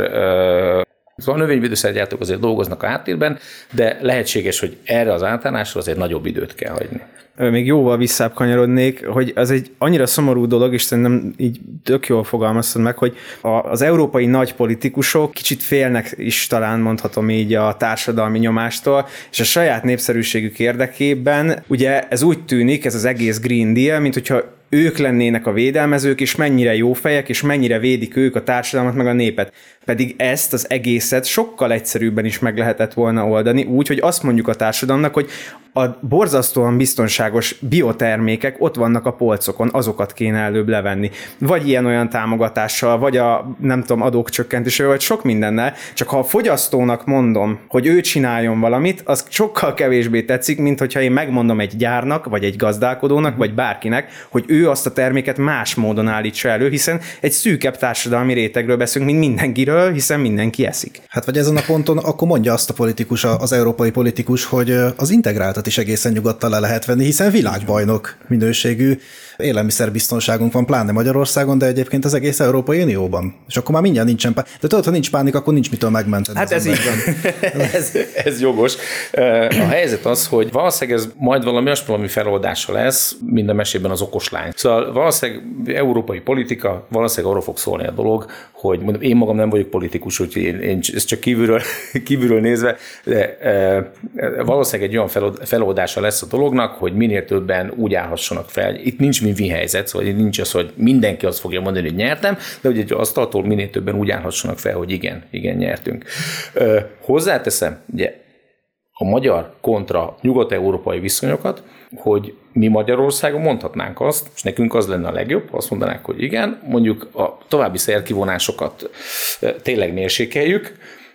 Szóval a növényvédőszergyártók azért dolgoznak a háttérben, de lehetséges, hogy erre az átállásra azért nagyobb időt kell hagyni még jóval visszább kanyarodnék, hogy az egy annyira szomorú dolog, és szerintem így tök jól fogalmaztad meg, hogy az európai nagy politikusok kicsit félnek is talán mondhatom így a társadalmi nyomástól, és a saját népszerűségük érdekében, ugye ez úgy tűnik, ez az egész Green Deal, mint hogyha ők lennének a védelmezők, és mennyire jó fejek, és mennyire védik ők a társadalmat, meg a népet. Pedig ezt az egészet sokkal egyszerűbben is meg lehetett volna oldani, úgy, hogy azt mondjuk a társadalomnak, hogy a borzasztóan biztonságos biotermékek ott vannak a polcokon, azokat kéne előbb levenni. Vagy ilyen-olyan támogatással, vagy a nem tudom, adók csökkentésével, vagy sok mindennel. Csak ha a fogyasztónak mondom, hogy ő csináljon valamit, az sokkal kevésbé tetszik, mint hogyha én megmondom egy gyárnak, vagy egy gazdálkodónak, vagy bárkinek, hogy ő azt a terméket más módon állítsa elő, hiszen egy szűkebb társadalmi rétegről beszélünk, mint mindenkiről, hiszen mindenki eszik. Hát vagy ezen a ponton akkor mondja azt a politikus, az európai politikus, hogy az integrált is egészen nyugodtan le lehet venni, hiszen világbajnok minőségű élelmiszerbiztonságunk van, pláne Magyarországon, de egyébként az egész Európai Unióban. És akkor már mindjárt nincsen pánik. De tudod, ha nincs pánik, akkor nincs mitől megmenteni. Hát ez így van. ez, ez jogos. A helyzet az, hogy valószínűleg ez majd valami olyasmi feloldása lesz, minden mesében az okos lány. Szóval valószínűleg európai politika, valószínűleg arról fog szólni a dolog, hogy mondom, én magam nem vagyok politikus, úgyhogy én, én ezt csak kívülről, kívülről nézve, de e, valószínűleg egy olyan feloldása lesz a dolognak, hogy minél többen úgy állhassanak fel. Itt nincs mi helyzet, szóval nincs az, hogy mindenki azt fogja mondani, hogy nyertem, de hogy egy asztaltól minél többen úgy állhassanak fel, hogy igen, igen, nyertünk. E, hozzáteszem, ugye a magyar kontra nyugat-európai viszonyokat, hogy mi Magyarországon mondhatnánk azt, és nekünk az lenne a legjobb, azt mondanák, hogy igen, mondjuk a további szerkivonásokat tényleg mérsékeljük,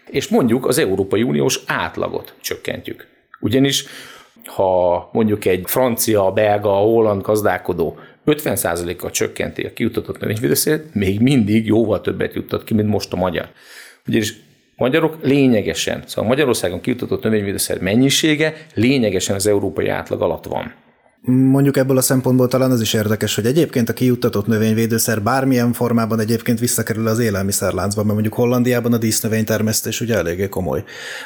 és mondjuk az Európai Uniós átlagot csökkentjük. Ugyanis ha mondjuk egy francia, belga, holland gazdálkodó 50%-kal csökkenti a kiutatott növényvédőszert, még mindig jóval többet juttat ki, mint most a magyar. Ugyanis magyarok lényegesen, szóval Magyarországon kiutatott növényvédőszer mennyisége lényegesen az európai átlag alatt van. Mondjuk ebből a szempontból talán az is érdekes, hogy egyébként a kiuttatott növényvédőszer bármilyen formában egyébként visszakerül az élelmiszerláncba, mert mondjuk Hollandiában a dísznövénytermesztés ugye eléggé komoly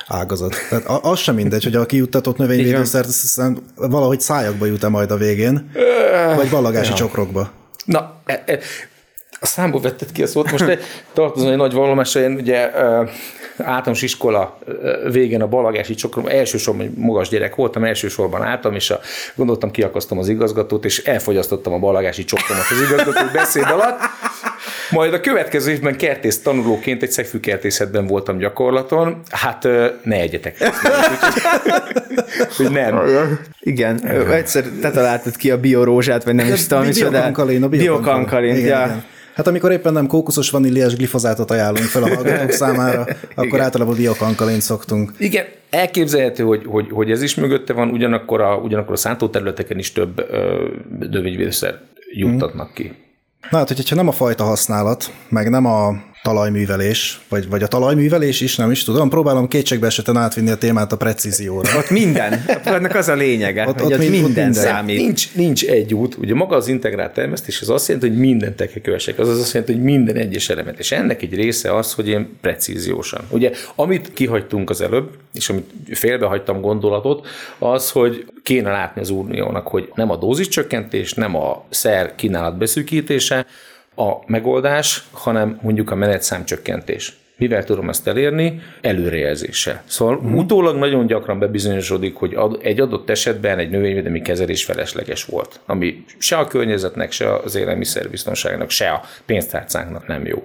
ágazat. Tehát az sem mindegy, hogy a kiuttatott növényvédőszer valahogy szájakba jut-e majd a végén, vagy ballagási ja. csokrokba. Na, e, e, a számból vetted ki a szót. Most tartozom egy nagy vallomásra, én ugye általános iskola végén a balagási csokrom, elsősorban egy magas gyerek voltam, elsősorban álltam, és a, gondoltam, kiakasztom az igazgatót, és elfogyasztottam a balagási csokromat az igazgató beszéd alatt. Majd a következő évben kertész tanulóként egy szegfűkertészetben voltam gyakorlaton. Hát ne egyetek. hogy nem. Igen, egyszer te találtad ki a biorózsát, vagy nem is tudom, biokankalin, a biokankalin. Igen, ja. igen. Hát amikor éppen nem kókuszos vaníliás glifozátot ajánlunk fel a hallgatók számára, akkor Igen. általában biokankalint szoktunk. Igen, elképzelhető, hogy, hogy, hogy ez is mögötte van, ugyanakkor a, ugyanakkor a szántóterületeken is több növényvédőszer juttatnak ki. Na hát, hogyha nem a fajta használat, meg nem a talajművelés, vagy, vagy a talajművelés is, nem is tudom, próbálom kétségbe eseten átvinni a témát a precízióra. Ott minden, ennek az a lényege, ott, hogy ott, mind, minden, ott minden számít. Nincs, nincs egy út, ugye maga az integrált termesztés az azt jelenti, hogy mindent tekekövesek, az azt jelenti, hogy minden egyes elemet, és ennek egy része az, hogy én precíziósan. Ugye, amit kihagytunk az előbb, és amit félbehagytam gondolatot, az, hogy kéne látni az uniónak, hogy nem a dóziscsökkentés, nem a szer kínálat beszűkítése, a megoldás, hanem mondjuk a menetszámcsökkentés. Mivel tudom ezt elérni? Előrejelzéssel. Szóval uh-huh. utólag nagyon gyakran bebizonyosodik, hogy egy adott esetben egy növényvédelmi kezelés felesleges volt, ami se a környezetnek, se az élelmiszerbiztonságnak, se a pénztárcánknak nem jó.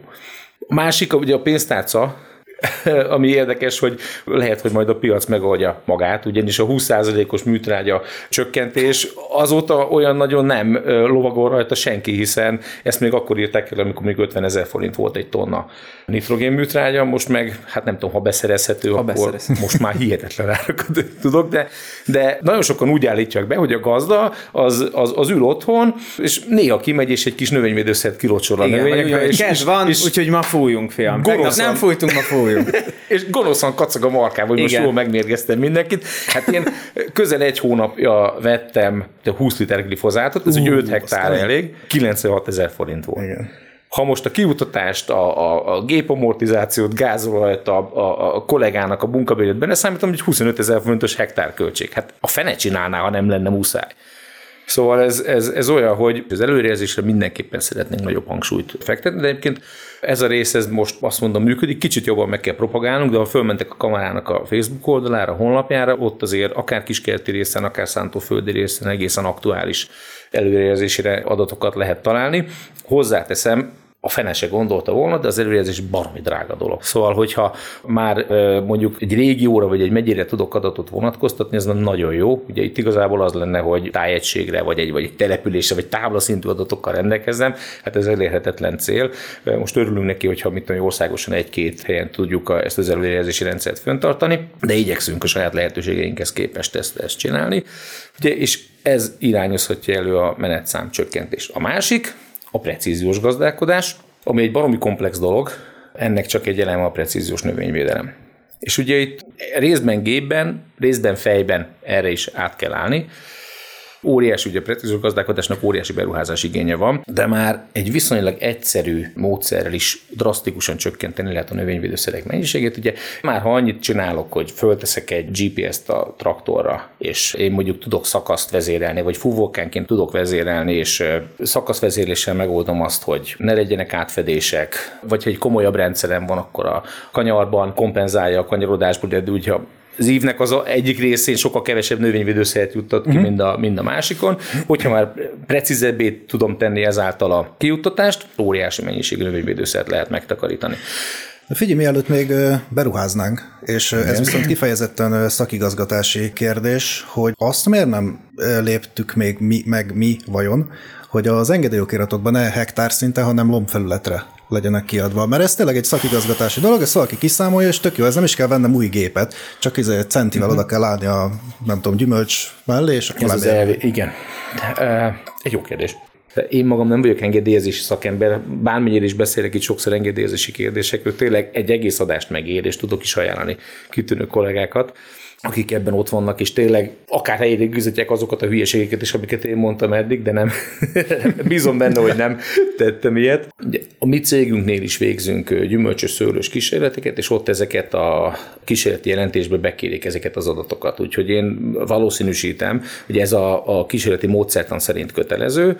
A másik, ugye a pénztárca, ami érdekes, hogy lehet, hogy majd a piac megoldja magát, ugyanis a 20%-os műtrágya csökkentés azóta olyan nagyon nem lovagol rajta senki, hiszen ezt még akkor írták el, amikor még 50 ezer forint volt egy tonna nitrogén műtrágya, most meg, hát nem tudom, ha beszerezhető, ha akkor beszerez. most már hihetetlen árakat tudok, de, de nagyon sokan úgy állítják be, hogy a gazda az, az, az ül otthon, és néha kimegy, és egy kis növényvédőszert kilocsol a növényekre. És, van, úgyhogy ma fújjunk, fiam. nem fújtunk, ma fújunk fújunk. és gonoszan kacag a markám, hogy Igen. most jól megmérgeztem mindenkit. Hát én közel egy hónapja vettem 20 liter glifozátot, ez uh, egy 5 hektár elég, 96 ezer forint volt. Igen. Ha most a kiutatást, a, a, a gépamortizációt, gázolajat, a, a, a kollégának a munkabérét benne számítom, hogy 25 ezer fontos hektárköltség. Hát a fene csinálná, ha nem lenne muszáj. Szóval ez, ez, ez olyan, hogy az előrejelzésre mindenképpen szeretnénk nagyobb hangsúlyt fektetni, de egyébként ez a rész, ez most azt mondom működik, kicsit jobban meg kell propagálnunk, de ha fölmentek a kamerának a Facebook oldalára, a honlapjára, ott azért akár kiskerti részen, akár szántóföldi részen egészen aktuális előrejelzésére adatokat lehet találni. Hozzáteszem, a fene se gondolta volna, de az előrejelzés baromi drága dolog. Szóval, hogyha már mondjuk egy régióra vagy egy megyére tudok adatot vonatkoztatni, ez nagyon jó. Ugye itt igazából az lenne, hogy tájegységre, vagy egy, vagy egy településre, vagy táblaszintű adatokkal rendelkezzem, hát ez elérhetetlen cél. Most örülünk neki, hogyha mit tudom, országosan egy-két helyen tudjuk ezt az előrejelzési rendszert föntartani, de igyekszünk a saját lehetőségeinkhez képest ezt, ezt csinálni. Ugye, és ez irányozhatja elő a menetszám csökkentést. A másik, a precíziós gazdálkodás, ami egy baromi komplex dolog, ennek csak egy eleme a precíziós növényvédelem. És ugye itt részben gépben, részben fejben erre is át kell állni, Óriási, ugye precíziós gazdálkodásnak óriási beruházás igénye van, de már egy viszonylag egyszerű módszerrel is drasztikusan csökkenteni lehet a növényvédőszerek mennyiségét. Ugye már ha annyit csinálok, hogy fölteszek egy GPS-t a traktorra, és én mondjuk tudok szakaszt vezérelni, vagy fúvókánként tudok vezérelni, és szakaszvezérléssel megoldom azt, hogy ne legyenek átfedések, vagy ha egy komolyabb rendszerem van, akkor a kanyarban kompenzálja a kanyarodásból, de ugye az ívnek az egyik részén sokkal kevesebb növényvédőszert juttat ki, uh-huh. mind, a, mind a másikon. Hogyha már precízebbé tudom tenni ezáltal a kijuttatást, óriási mennyiségű növényvédőszert lehet megtakarítani. Figyelj, mielőtt még beruháznánk, és Igen. ez viszont kifejezetten szakigazgatási kérdés, hogy azt miért nem léptük még mi, meg mi vajon, hogy az engedélyokiratokban ne hektár szinte, hanem lombfelületre legyenek kiadva. Mert ez tényleg egy szakigazgatási dolog, ezt valaki kiszámolja, és tök jó, ez nem is kell vennem új gépet, csak izé egy centivel uh-huh. oda kell állni a, nem tudom, gyümölcs mellé, és akkor Ez az elvi, igen. Egy jó kérdés. Én magam nem vagyok engedélyezési szakember, bármennyire is beszélek itt sokszor engedélyezési kérdésekről, tényleg egy egész adást megér, és tudok is ajánlani kitűnő kollégákat akik ebben ott vannak, és tényleg akár helyére güzetják azokat a hülyeségeket is, amiket én mondtam eddig, de nem. Bízom benne, hogy nem tettem ilyet. Ugye, a mi cégünknél is végzünk gyümölcsös szőlős kísérleteket, és ott ezeket a kísérleti jelentésbe bekérik ezeket az adatokat. Úgyhogy én valószínűsítem, hogy ez a, a kísérleti módszertan szerint kötelező,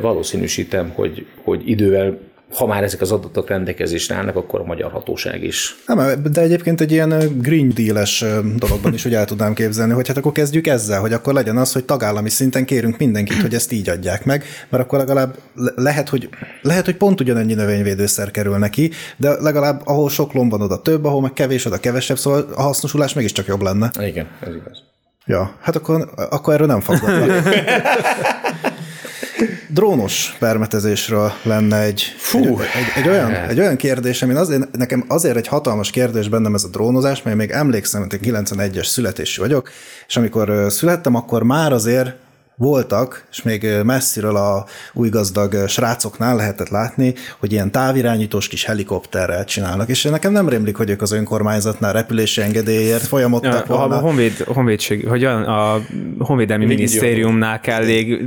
valószínűsítem, hogy, hogy idővel ha már ezek az adatok rendelkezésre állnak, akkor a magyar hatóság is. Nem, de egyébként egy ilyen Green Deal-es dologban is úgy el tudnám képzelni, hogy hát akkor kezdjük ezzel, hogy akkor legyen az, hogy tagállami szinten kérünk mindenkit, hogy ezt így adják meg, mert akkor legalább lehet, hogy, lehet, hogy pont ugyanennyi növényvédőszer kerül neki, de legalább ahol sok lomb van, oda több, ahol meg kevés, oda kevesebb, szóval a hasznosulás mégiscsak jobb lenne. Igen, ez igaz. Ja, hát akkor, akkor erről nem fogadnak. drónos permetezésről lenne egy, Fú, egy, egy, egy, olyan, egy olyan kérdés, ami azért, nekem azért egy hatalmas kérdés bennem ez a drónozás, mert még emlékszem, hogy 91-es születésű vagyok, és amikor születtem, akkor már azért voltak, és még messziről a új gazdag srácoknál lehetett látni, hogy ilyen távirányítós kis helikopterrel csinálnak, és nekem nem rémlik, hogy ők az önkormányzatnál repülési engedélyért folyamodtak ja, volna. A honvéd, honvédség, hogy a honvédelmi Még minisztériumnál kell még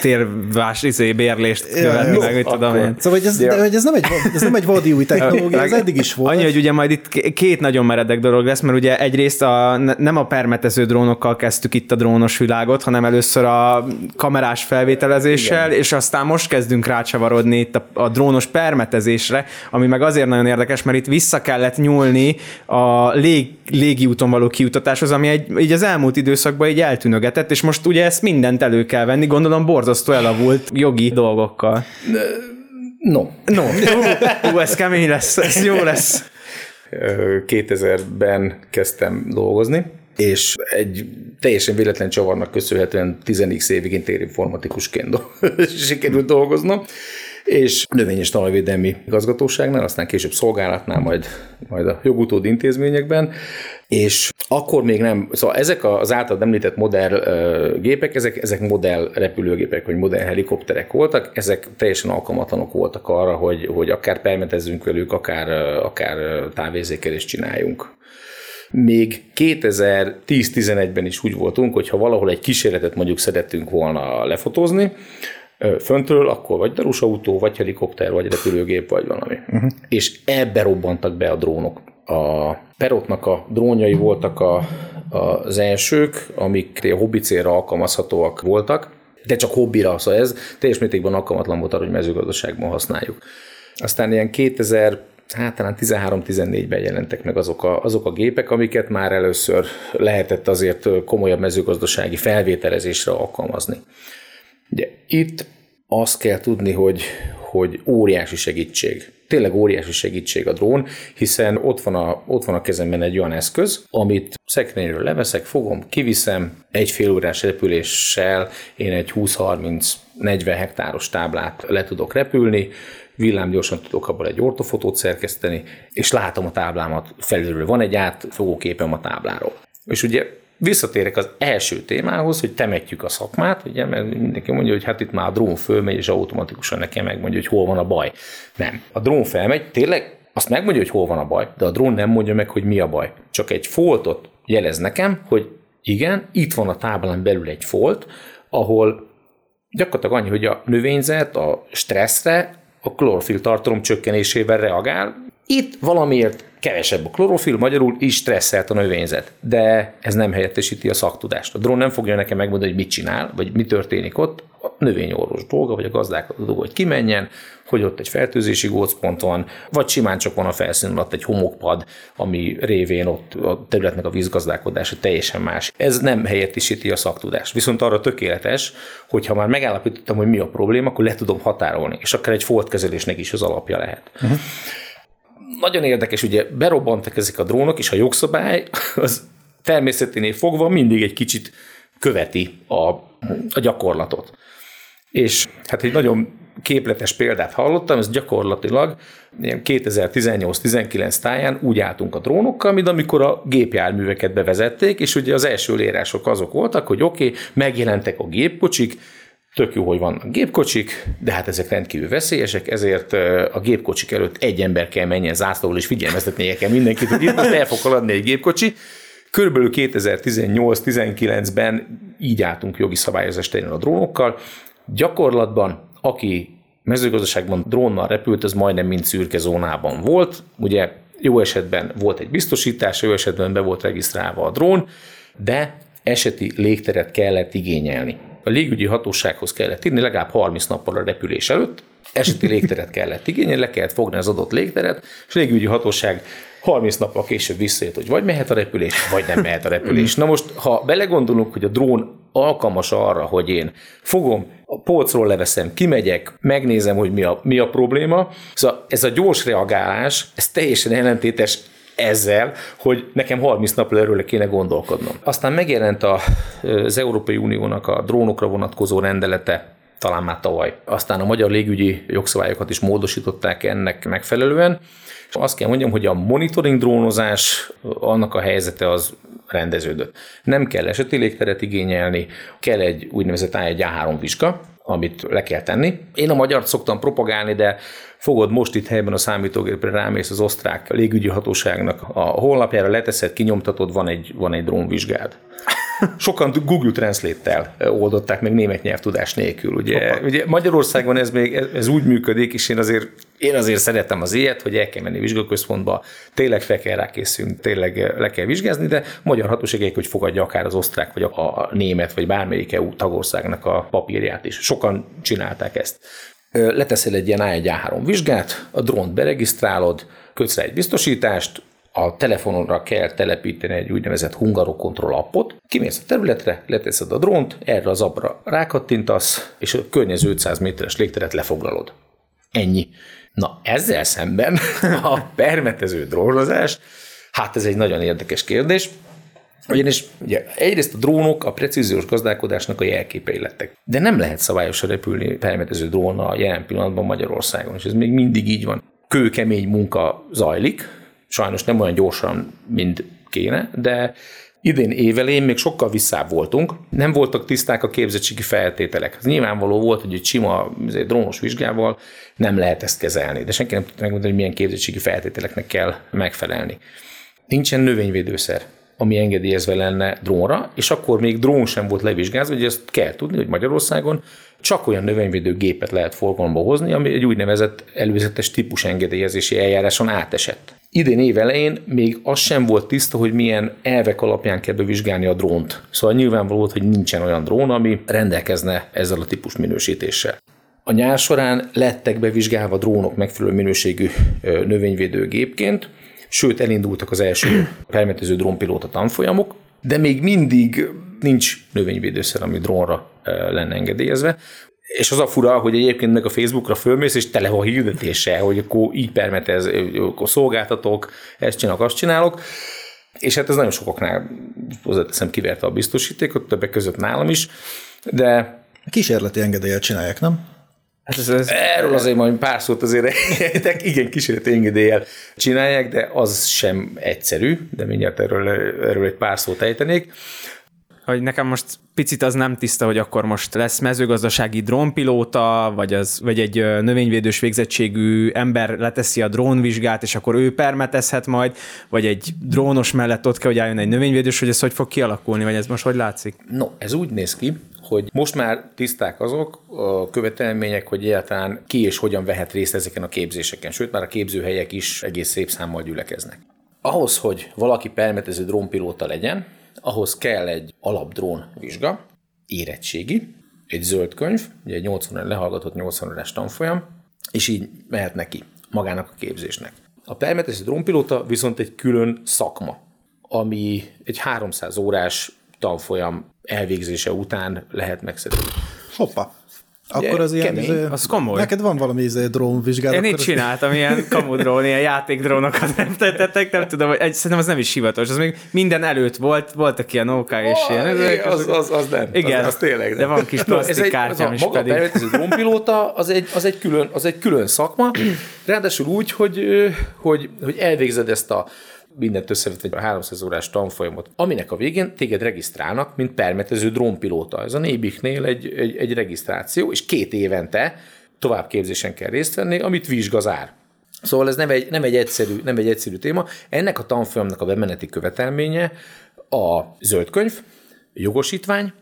térvás izé, bérlést követni, meg mit tudom én. Szóval, hogy ez, de, hogy ez, nem egy, ez nem egy vadi új technológia, ez eddig is volt. Annyi, hogy ugye majd itt két nagyon meredek dolog lesz, mert ugye egyrészt a, nem a permetező drónokkal kezdtük itt a drónos világot, hanem először a kamerás felvételezéssel, Igen. és aztán most kezdünk rácsavarodni itt a, a drónos permetezésre, ami meg azért nagyon érdekes, mert itt vissza kellett nyúlni a lég, légi úton való kiutatáshoz, ami egy, így az elmúlt időszakban így eltűnögetett, és most ugye ezt mindent elő kell venni, gondolom borzasztó elavult jogi dolgokkal. No. No. Ú, ez kemény lesz, ez jó lesz. 2000-ben kezdtem dolgozni, és egy teljesen véletlen csavarnak köszönhetően 10 évig én térinformatikusként sikerült dolgoznom, és növényes talajvédelmi igazgatóságnál, aztán később szolgálatnál, majd, majd a jogutód intézményekben, és akkor még nem, szóval ezek az által említett modell gépek, ezek, ezek modell repülőgépek, vagy modell helikopterek voltak, ezek teljesen alkalmatlanok voltak arra, hogy, hogy akár permetezzünk velük, akár, akár távézékelést csináljunk még 2010-11-ben is úgy voltunk, hogy ha valahol egy kísérletet mondjuk szerettünk volna lefotózni, föntről, akkor vagy autó, vagy helikopter, vagy repülőgép, vagy valami. Uh-huh. És ebbe robbantak be a drónok. A Perotnak a drónjai voltak a, a, az elsők, amik a hobbi célra alkalmazhatóak voltak, de csak hobbira, szóval ez teljes mértékben alkalmatlan volt arra, hogy mezőgazdaságban használjuk. Aztán ilyen 2000 hát talán 13-14-ben jelentek meg azok a, azok a gépek, amiket már először lehetett azért komolyabb mezőgazdasági felvételezésre alkalmazni. Ugye itt azt kell tudni, hogy, hogy óriási segítség. Tényleg óriási segítség a drón, hiszen ott van a, ott van a kezemben egy olyan eszköz, amit szekrényről leveszek, fogom, kiviszem, egy fél órás repüléssel én egy 20-30-40 hektáros táblát le tudok repülni, villámgyorsan tudok abból egy ortofotót szerkeszteni, és látom a táblámat felülről. Van egy átfogóképem a tábláról. És ugye visszatérek az első témához, hogy temetjük a szakmát, ugye, mert mindenki mondja, hogy hát itt már a drón fölmegy, és automatikusan nekem megmondja, hogy hol van a baj. Nem. A drón felmegy, tényleg azt megmondja, hogy hol van a baj, de a drón nem mondja meg, hogy mi a baj. Csak egy foltot jelez nekem, hogy igen, itt van a táblán belül egy folt, ahol gyakorlatilag annyi, hogy a növényzet a stresszre a klorofil tartalom csökkenésével reagál. Itt valamiért kevesebb a klorofil, magyarul is stresszelt a növényzet, de ez nem helyettesíti a szaktudást. A drón nem fogja nekem megmondani, hogy mit csinál, vagy mi történik ott. A növényorvos dolga, vagy a gazdák dolga, hogy kimenjen, hogy ott egy fertőzési gócpont van, vagy simán csak van a felszín alatt egy homokpad, ami révén ott a területnek a vízgazdálkodása teljesen más. Ez nem helyettesíti a szaktudást. Viszont arra tökéletes, hogy ha már megállapítottam, hogy mi a probléma, akkor le tudom határolni, és akár egy foltkezelésnek is az alapja lehet. Uh-huh nagyon érdekes, ugye berobbantak ezek a drónok, és a jogszabály az természeténél fogva mindig egy kicsit követi a, a gyakorlatot. És hát egy nagyon képletes példát hallottam, ez gyakorlatilag 2018-19 táján úgy álltunk a drónokkal, mint amikor a gépjárműveket bevezették, és ugye az első lérások azok voltak, hogy oké, okay, megjelentek a gépkocsik, Tök jó, hogy vannak gépkocsik, de hát ezek rendkívül veszélyesek, ezért a gépkocsik előtt egy ember kell menjen zászlóval, és figyelmeztetnie kell mindenkit, hogy itt el fog haladni egy gépkocsi. Körülbelül 2018-19-ben így álltunk jogi szabályozás terén a drónokkal. Gyakorlatban, aki mezőgazdaságban drónnal repült, az majdnem mind szürke zónában volt. Ugye jó esetben volt egy biztosítás, jó esetben be volt regisztrálva a drón, de eseti légteret kellett igényelni a légügyi hatósághoz kellett írni legalább 30 nappal a repülés előtt, eseti légteret kellett igényelni, le kellett fogni az adott légteret, és a légügyi hatóság 30 nappal később visszajött, hogy vagy mehet a repülés, vagy nem mehet a repülés. Na most, ha belegondolunk, hogy a drón alkalmas arra, hogy én fogom, a polcról leveszem, kimegyek, megnézem, hogy mi a, mi a probléma. Szóval ez a gyors reagálás, ez teljesen ellentétes ezzel, hogy nekem 30 napra erről kéne gondolkodnom. Aztán megjelent a, az Európai Uniónak a drónokra vonatkozó rendelete, talán már tavaly. Aztán a magyar légügyi jogszabályokat is módosították ennek megfelelően, és azt kell mondjam, hogy a monitoring drónozás, annak a helyzete az rendeződött. Nem kell eseti légteret igényelni, kell egy úgynevezett A1A3 vizsga, amit le kell tenni. Én a magyart szoktam propagálni, de fogod most itt helyben a számítógépre rámész az osztrák légügyi hatóságnak a honlapjára, leteszed, kinyomtatod, van egy, van egy drónvizsgád. Sokan Google Translate-tel oldották meg német nyelvtudás nélkül. Ugye, ugye Magyarországon ez még ez úgy működik, és én azért, én azért szeretem az ilyet, hogy el kell menni vizsgaközpontba, tényleg fel kell rá készülni, tényleg le kell vizsgázni, de magyar hatóságok, hogy fogadja akár az osztrák, vagy a, német, vagy bármelyik EU tagországnak a papírját is. Sokan csinálták ezt leteszel egy ilyen A1-A3 vizsgát, a drónt beregisztrálod, kötsz rá egy biztosítást, a telefonodra kell telepíteni egy úgynevezett Hungarokontroll appot, kimész a területre, leteszed a drónt, erre az abra rákattintasz, és a környező 500 méteres légteret lefoglalod. Ennyi. Na, ezzel szemben a permetező drónozás, hát ez egy nagyon érdekes kérdés. Ugyanis ugye, egyrészt a drónok a precíziós gazdálkodásnak a jelképei lettek. De nem lehet szabályosan repülni permetező drónnal jelen pillanatban Magyarországon, és ez még mindig így van. Kőkemény munka zajlik, sajnos nem olyan gyorsan, mint kéne, de idén évelén még sokkal visszább voltunk, nem voltak tiszták a képzettségi feltételek. Ez nyilvánvaló volt, hogy egy sima egy drónos vizsgával nem lehet ezt kezelni, de senki nem tudta megmondani, hogy milyen képzettségi feltételeknek kell megfelelni. Nincsen növényvédőszer, ami engedélyezve lenne drónra, és akkor még drón sem volt levizsgázva, hogy ezt kell tudni, hogy Magyarországon csak olyan növényvédő gépet lehet forgalomba hozni, ami egy úgynevezett előzetes típus engedélyezési eljáráson átesett. Idén év elején még az sem volt tiszta, hogy milyen elvek alapján kell bevizsgálni a drónt. Szóval nyilvánvaló volt, hogy nincsen olyan drón, ami rendelkezne ezzel a típus minősítéssel. A nyár során lettek bevizsgálva drónok megfelelő minőségű növényvédő gépként, sőt elindultak az első permetező drónpilóta tanfolyamok, de még mindig nincs növényvédőszer, ami drónra lenne engedélyezve. És az a fura, hogy egyébként meg a Facebookra fölmész, és tele van hirdetése, hogy akkor így permetez, akkor szolgáltatók, ezt csinálok, azt csinálok. És hát ez nagyon sokaknál hozzáteszem kiverte a biztosítékot, többek között nálam is, de... Kísérleti engedélyet csinálják, nem? Hát ez, ez, Erről azért majd pár szót azért igen, kísérleti engedéllyel csinálják, de az sem egyszerű, de mindjárt erről, erről egy pár szót ejtenék hogy nekem most picit az nem tiszta, hogy akkor most lesz mezőgazdasági drónpilóta, vagy, az, vagy egy növényvédős végzettségű ember leteszi a drónvizsgát, és akkor ő permetezhet majd, vagy egy drónos mellett ott kell, hogy álljon egy növényvédős, hogy ez hogy fog kialakulni, vagy ez most hogy látszik? No, ez úgy néz ki, hogy most már tiszták azok a követelmények, hogy egyáltalán ki és hogyan vehet részt ezeken a képzéseken, sőt már a képzőhelyek is egész szép számmal gyülekeznek. Ahhoz, hogy valaki permetező drónpilóta legyen, ahhoz kell egy alapdrón vizsga, érettségi, egy zöld könyv, ugye egy 80 lehallgatott 80 órás tanfolyam, és így mehet neki magának a képzésnek. A permetező drónpilóta viszont egy külön szakma, ami egy 300 órás tanfolyam elvégzése után lehet megszerezni. Hoppá. Akkor az ilyen, kemény, izé, az komoly. Neked van valami izé drónvizsgálat. Én itt csináltam az... ilyen kamudrón, ilyen játékdrónokat nem tettek, nem tudom, hogy szerintem az nem is hivatos, az még minden előtt volt, voltak ilyen OK és oh, ilyen. Ezek, az, az, az, nem, igen, az, az tényleg nem. De van kis plastik kártyám is maga pedig. Maga a drónpilóta az egy, az, egy külön, az egy külön szakma, ráadásul úgy, hogy, hogy, hogy elvégzed ezt a mindent összevetve a 300 órás tanfolyamot, aminek a végén téged regisztrálnak, mint permetező drónpilóta. Ez a Nébiknél egy, egy, egy regisztráció, és két évente továbbképzésen kell részt venni, amit vizsgazár. Szóval ez nem egy, nem, egy egyszerű, nem egy egyszerű téma. Ennek a tanfolyamnak a bemeneti követelménye a zöldkönyv, jogosítvány,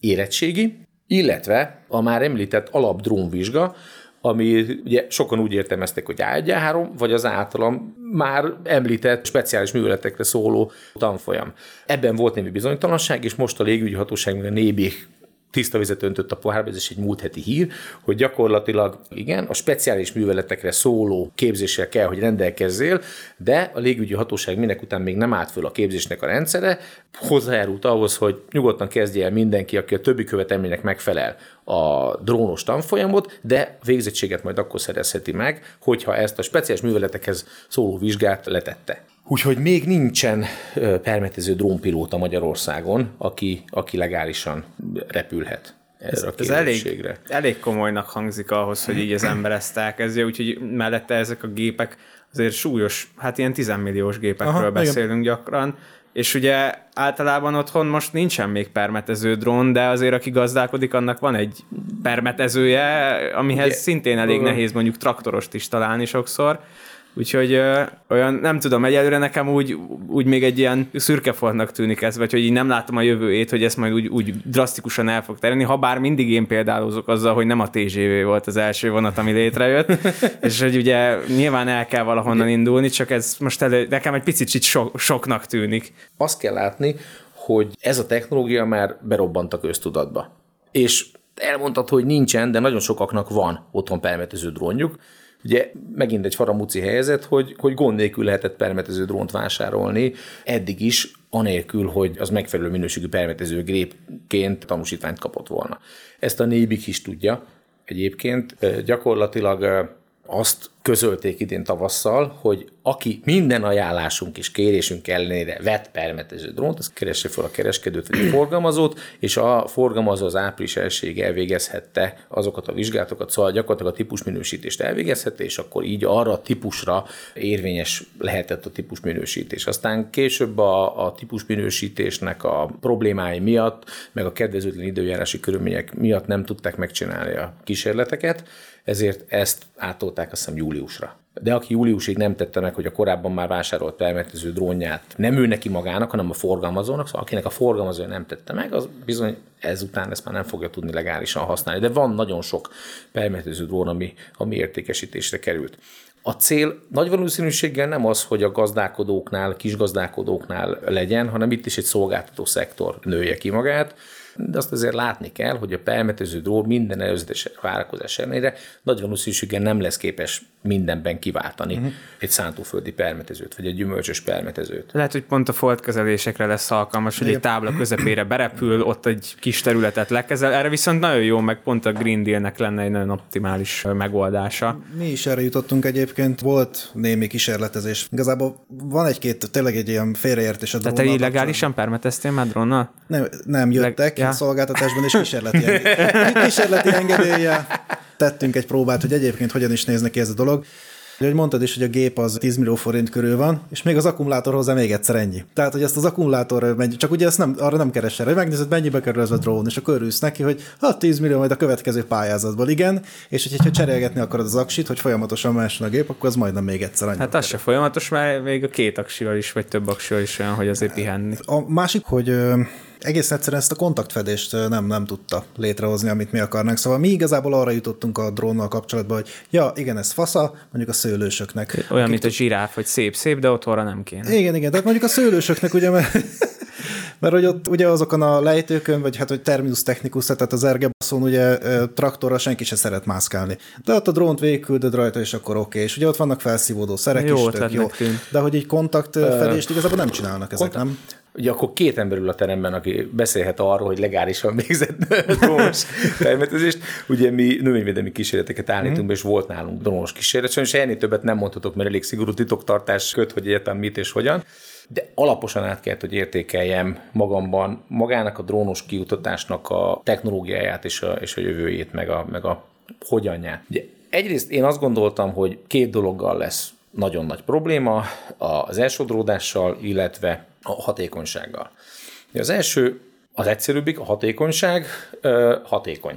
érettségi, illetve a már említett alapdrónvizsga, ami ugye sokan úgy értelmezték, hogy A1-3, vagy az általam már említett speciális műveletekre szóló tanfolyam. Ebben volt némi bizonytalanság, és most a légügyi hatóság, a NÉBI tiszta vizet öntött a pohárba, ez is egy múlt heti hír, hogy gyakorlatilag igen, a speciális műveletekre szóló képzéssel kell, hogy rendelkezzél, de a légügyi hatóság minek után még nem állt föl a képzésnek a rendszere, hozzájárult ahhoz, hogy nyugodtan kezdje el mindenki, aki a többi követelménynek megfelel a drónos tanfolyamot, de végzettséget majd akkor szerezheti meg, hogyha ezt a speciális műveletekhez szóló vizsgát letette. Úgyhogy még nincsen permetező drónpilóta Magyarországon, aki, aki legálisan repülhet ez, ez elég, elég komolynak hangzik ahhoz, hogy így az ember ezt elkezdje, úgyhogy mellette ezek a gépek azért súlyos, hát ilyen 10 milliós gépekről Aha, beszélünk igen. gyakran, és ugye általában otthon most nincsen még permetező drón, de azért aki gazdálkodik, annak van egy permetezője, amihez ugye, szintén elég nehéz mondjuk traktorost is találni sokszor, Úgyhogy ö, olyan, nem tudom, egyelőre nekem úgy, úgy még egy ilyen szürke foltnak tűnik ez, vagy hogy így nem látom a jövőjét, hogy ezt majd úgy, úgy drasztikusan el fog terjedni, ha bár mindig én példálozok azzal, hogy nem a TGV volt az első vonat, ami létrejött, és hogy ugye nyilván el kell valahonnan indulni, csak ez most elő, nekem egy picit sok, soknak tűnik. Azt kell látni, hogy ez a technológia már berobbant a köztudatba. És elmondható, hogy nincsen, de nagyon sokaknak van otthon permetező drónjuk, Ugye megint egy faramúci helyzet, hogy, hogy gond nélkül lehetett permetező drónt vásárolni, eddig is, anélkül, hogy az megfelelő minőségű permetező gépként tanúsítványt kapott volna. Ezt a Nébik is tudja egyébként. Gyakorlatilag azt közölték idén tavasszal, hogy aki minden ajánlásunk és kérésünk ellenére vett permetező drónt, az keresse fel a kereskedőt vagy a forgalmazót, és a forgalmazó az április elsőig elvégezhette azokat a vizsgálatokat, szóval gyakorlatilag a típusminősítést elvégezhette, és akkor így arra a típusra érvényes lehetett a típusminősítés. Aztán később a, a típusminősítésnek a problémái miatt, meg a kedvezőtlen időjárási körülmények miatt nem tudták megcsinálni a kísérleteket, ezért ezt átolták azt hiszem júliusra. De aki júliusig nem tette meg, hogy a korábban már vásárolt permetező drónját nem ő neki magának, hanem a forgalmazónak, szóval akinek a forgalmazója nem tette meg, az bizony ezután ezt már nem fogja tudni legálisan használni. De van nagyon sok permetező drón, ami, ami értékesítésre került. A cél nagy valószínűséggel nem az, hogy a gazdálkodóknál, kisgazdálkodóknál legyen, hanem itt is egy szolgáltató szektor nője ki magát, de azt azért látni kell, hogy a permetező drón minden előzetes várakozás ellenére nagy valószínűséggel nem lesz képes mindenben kiváltani uh-huh. egy szántóföldi permetezőt, vagy egy gyümölcsös permetezőt. Lehet, hogy pont a foltkezelésekre lesz alkalmas, hogy egy tábla közepére berepül, ott egy kis területet lekezel. Erre viszont nagyon jó, meg pont a Green Deal-nek lenne egy nagyon optimális megoldása. Mi is erre jutottunk egyébként, volt némi kísérletezés. Igazából van egy-két, tényleg egy ilyen félreértés a Tehát te illegálisan permeteztél már drónnal? Nem, nem jöttek ja. a szolgáltatásban, és kísérleti, enged... kísérleti engedélye tettünk egy próbát, hogy egyébként hogyan is néz ki ez a dolog. Hogy mondtad is, hogy a gép az 10 millió forint körül van, és még az akkumulátor hozzá még egyszer ennyi. Tehát, hogy ezt az akkumulátor mennyi, csak ugye ezt nem, arra nem keresel, hogy megnézed, mennyibe kerül ez a drón, és akkor örülsz neki, hogy ha 10 millió majd a következő pályázatból, igen, és hogyha cserélgetni akarod az aksit, hogy folyamatosan máson a gép, akkor az majdnem még egyszer annyi. Hát az se folyamatos, mert még a két aksival is, vagy több aksival is olyan, hogy azért pihenni. A másik, hogy egész egyszerűen ezt a kontaktfedést nem, nem tudta létrehozni, amit mi akarnánk. Szóval mi igazából arra jutottunk a drónnal kapcsolatban, hogy ja, igen, ez fasza, mondjuk a szőlősöknek. Olyan, mint a zsiráf, hogy szép-szép, de otthonra nem kéne. Igen, igen, tehát mondjuk a szőlősöknek ugye, mert, mert hogy ott ugye azokon a lejtőkön, vagy hát, hogy terminus technikus, tehát az ergebaszon ugye traktorra senki se szeret mászkálni. De ott a drónt végigküldöd rajta, és akkor oké. Okay. És ugye ott vannak felszívódó szerek jó, is, tök jó. De hogy egy kontaktfedést igazából nem csinálnak ezek, Kontakt. nem? ugye akkor két ember ül a teremben, aki beszélhet arról, hogy legálisan végzett drónos termetezést. Ugye mi növényvédelmi kísérleteket állítunk mm. be, és volt nálunk drónos kísérlet, sajnos ennél többet nem mondhatok, mert elég szigorú titoktartás köt, hogy egyetem mit és hogyan. De alaposan át kellett, hogy értékeljem magamban magának a drónos kiutatásnak a technológiáját és a, és a jövőjét, meg a, meg a hogyanját. Ugye egyrészt én azt gondoltam, hogy két dologgal lesz nagyon nagy probléma, az elsodródással, illetve a hatékonysággal. Az első, az egyszerűbbik, a hatékonyság, hatékony.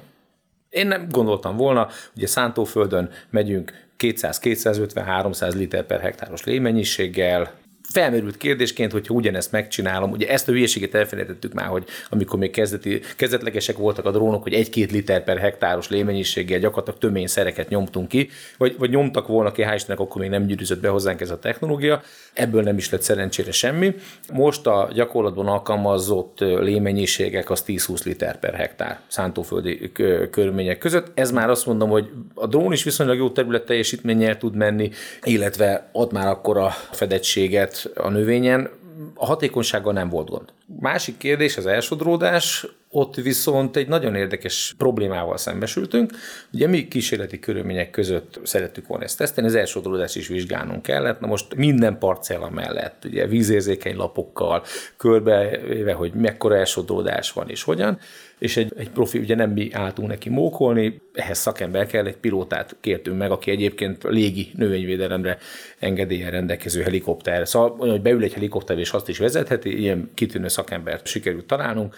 Én nem gondoltam volna, a szántóföldön megyünk 200-250-300 liter per hektáros lémennyiséggel, felmerült kérdésként, hogyha ugyanezt megcsinálom, ugye ezt a hülyeséget elfelejtettük már, hogy amikor még kezdeti, kezdetlegesek voltak a drónok, hogy egy-két liter per hektáros lémennyiséggel gyakorlatilag tömény szereket nyomtunk ki, vagy, vagy nyomtak volna ki, hál' Istennek, akkor még nem gyűrűzött be hozzánk ez a technológia, ebből nem is lett szerencsére semmi. Most a gyakorlatban alkalmazott lémennyiségek az 10-20 liter per hektár szántóföldi körülmények között. Ez már azt mondom, hogy a drón is viszonylag jó terület teljesítménnyel tud menni, illetve ad már akkor a fedettséget a növényen, a hatékonysággal nem volt gond. Másik kérdés az elsodródás, ott viszont egy nagyon érdekes problémával szembesültünk. Ugye mi kísérleti körülmények között szerettük volna ezt tesztelni, az elsodródást is vizsgálnunk kellett. Na most minden parcella mellett, ugye vízérzékeny lapokkal, körbevéve, hogy mekkora elsodródás van és hogyan, és egy, egy profi, ugye nem mi álltunk neki mókolni, ehhez szakember kell, egy pilótát kértünk meg, aki egyébként légi növényvédelemre engedélyen rendelkező helikopter. Szóval olyan, hogy beül egy helikopter és azt is vezetheti, ilyen kitűnő szakembert sikerült találnunk.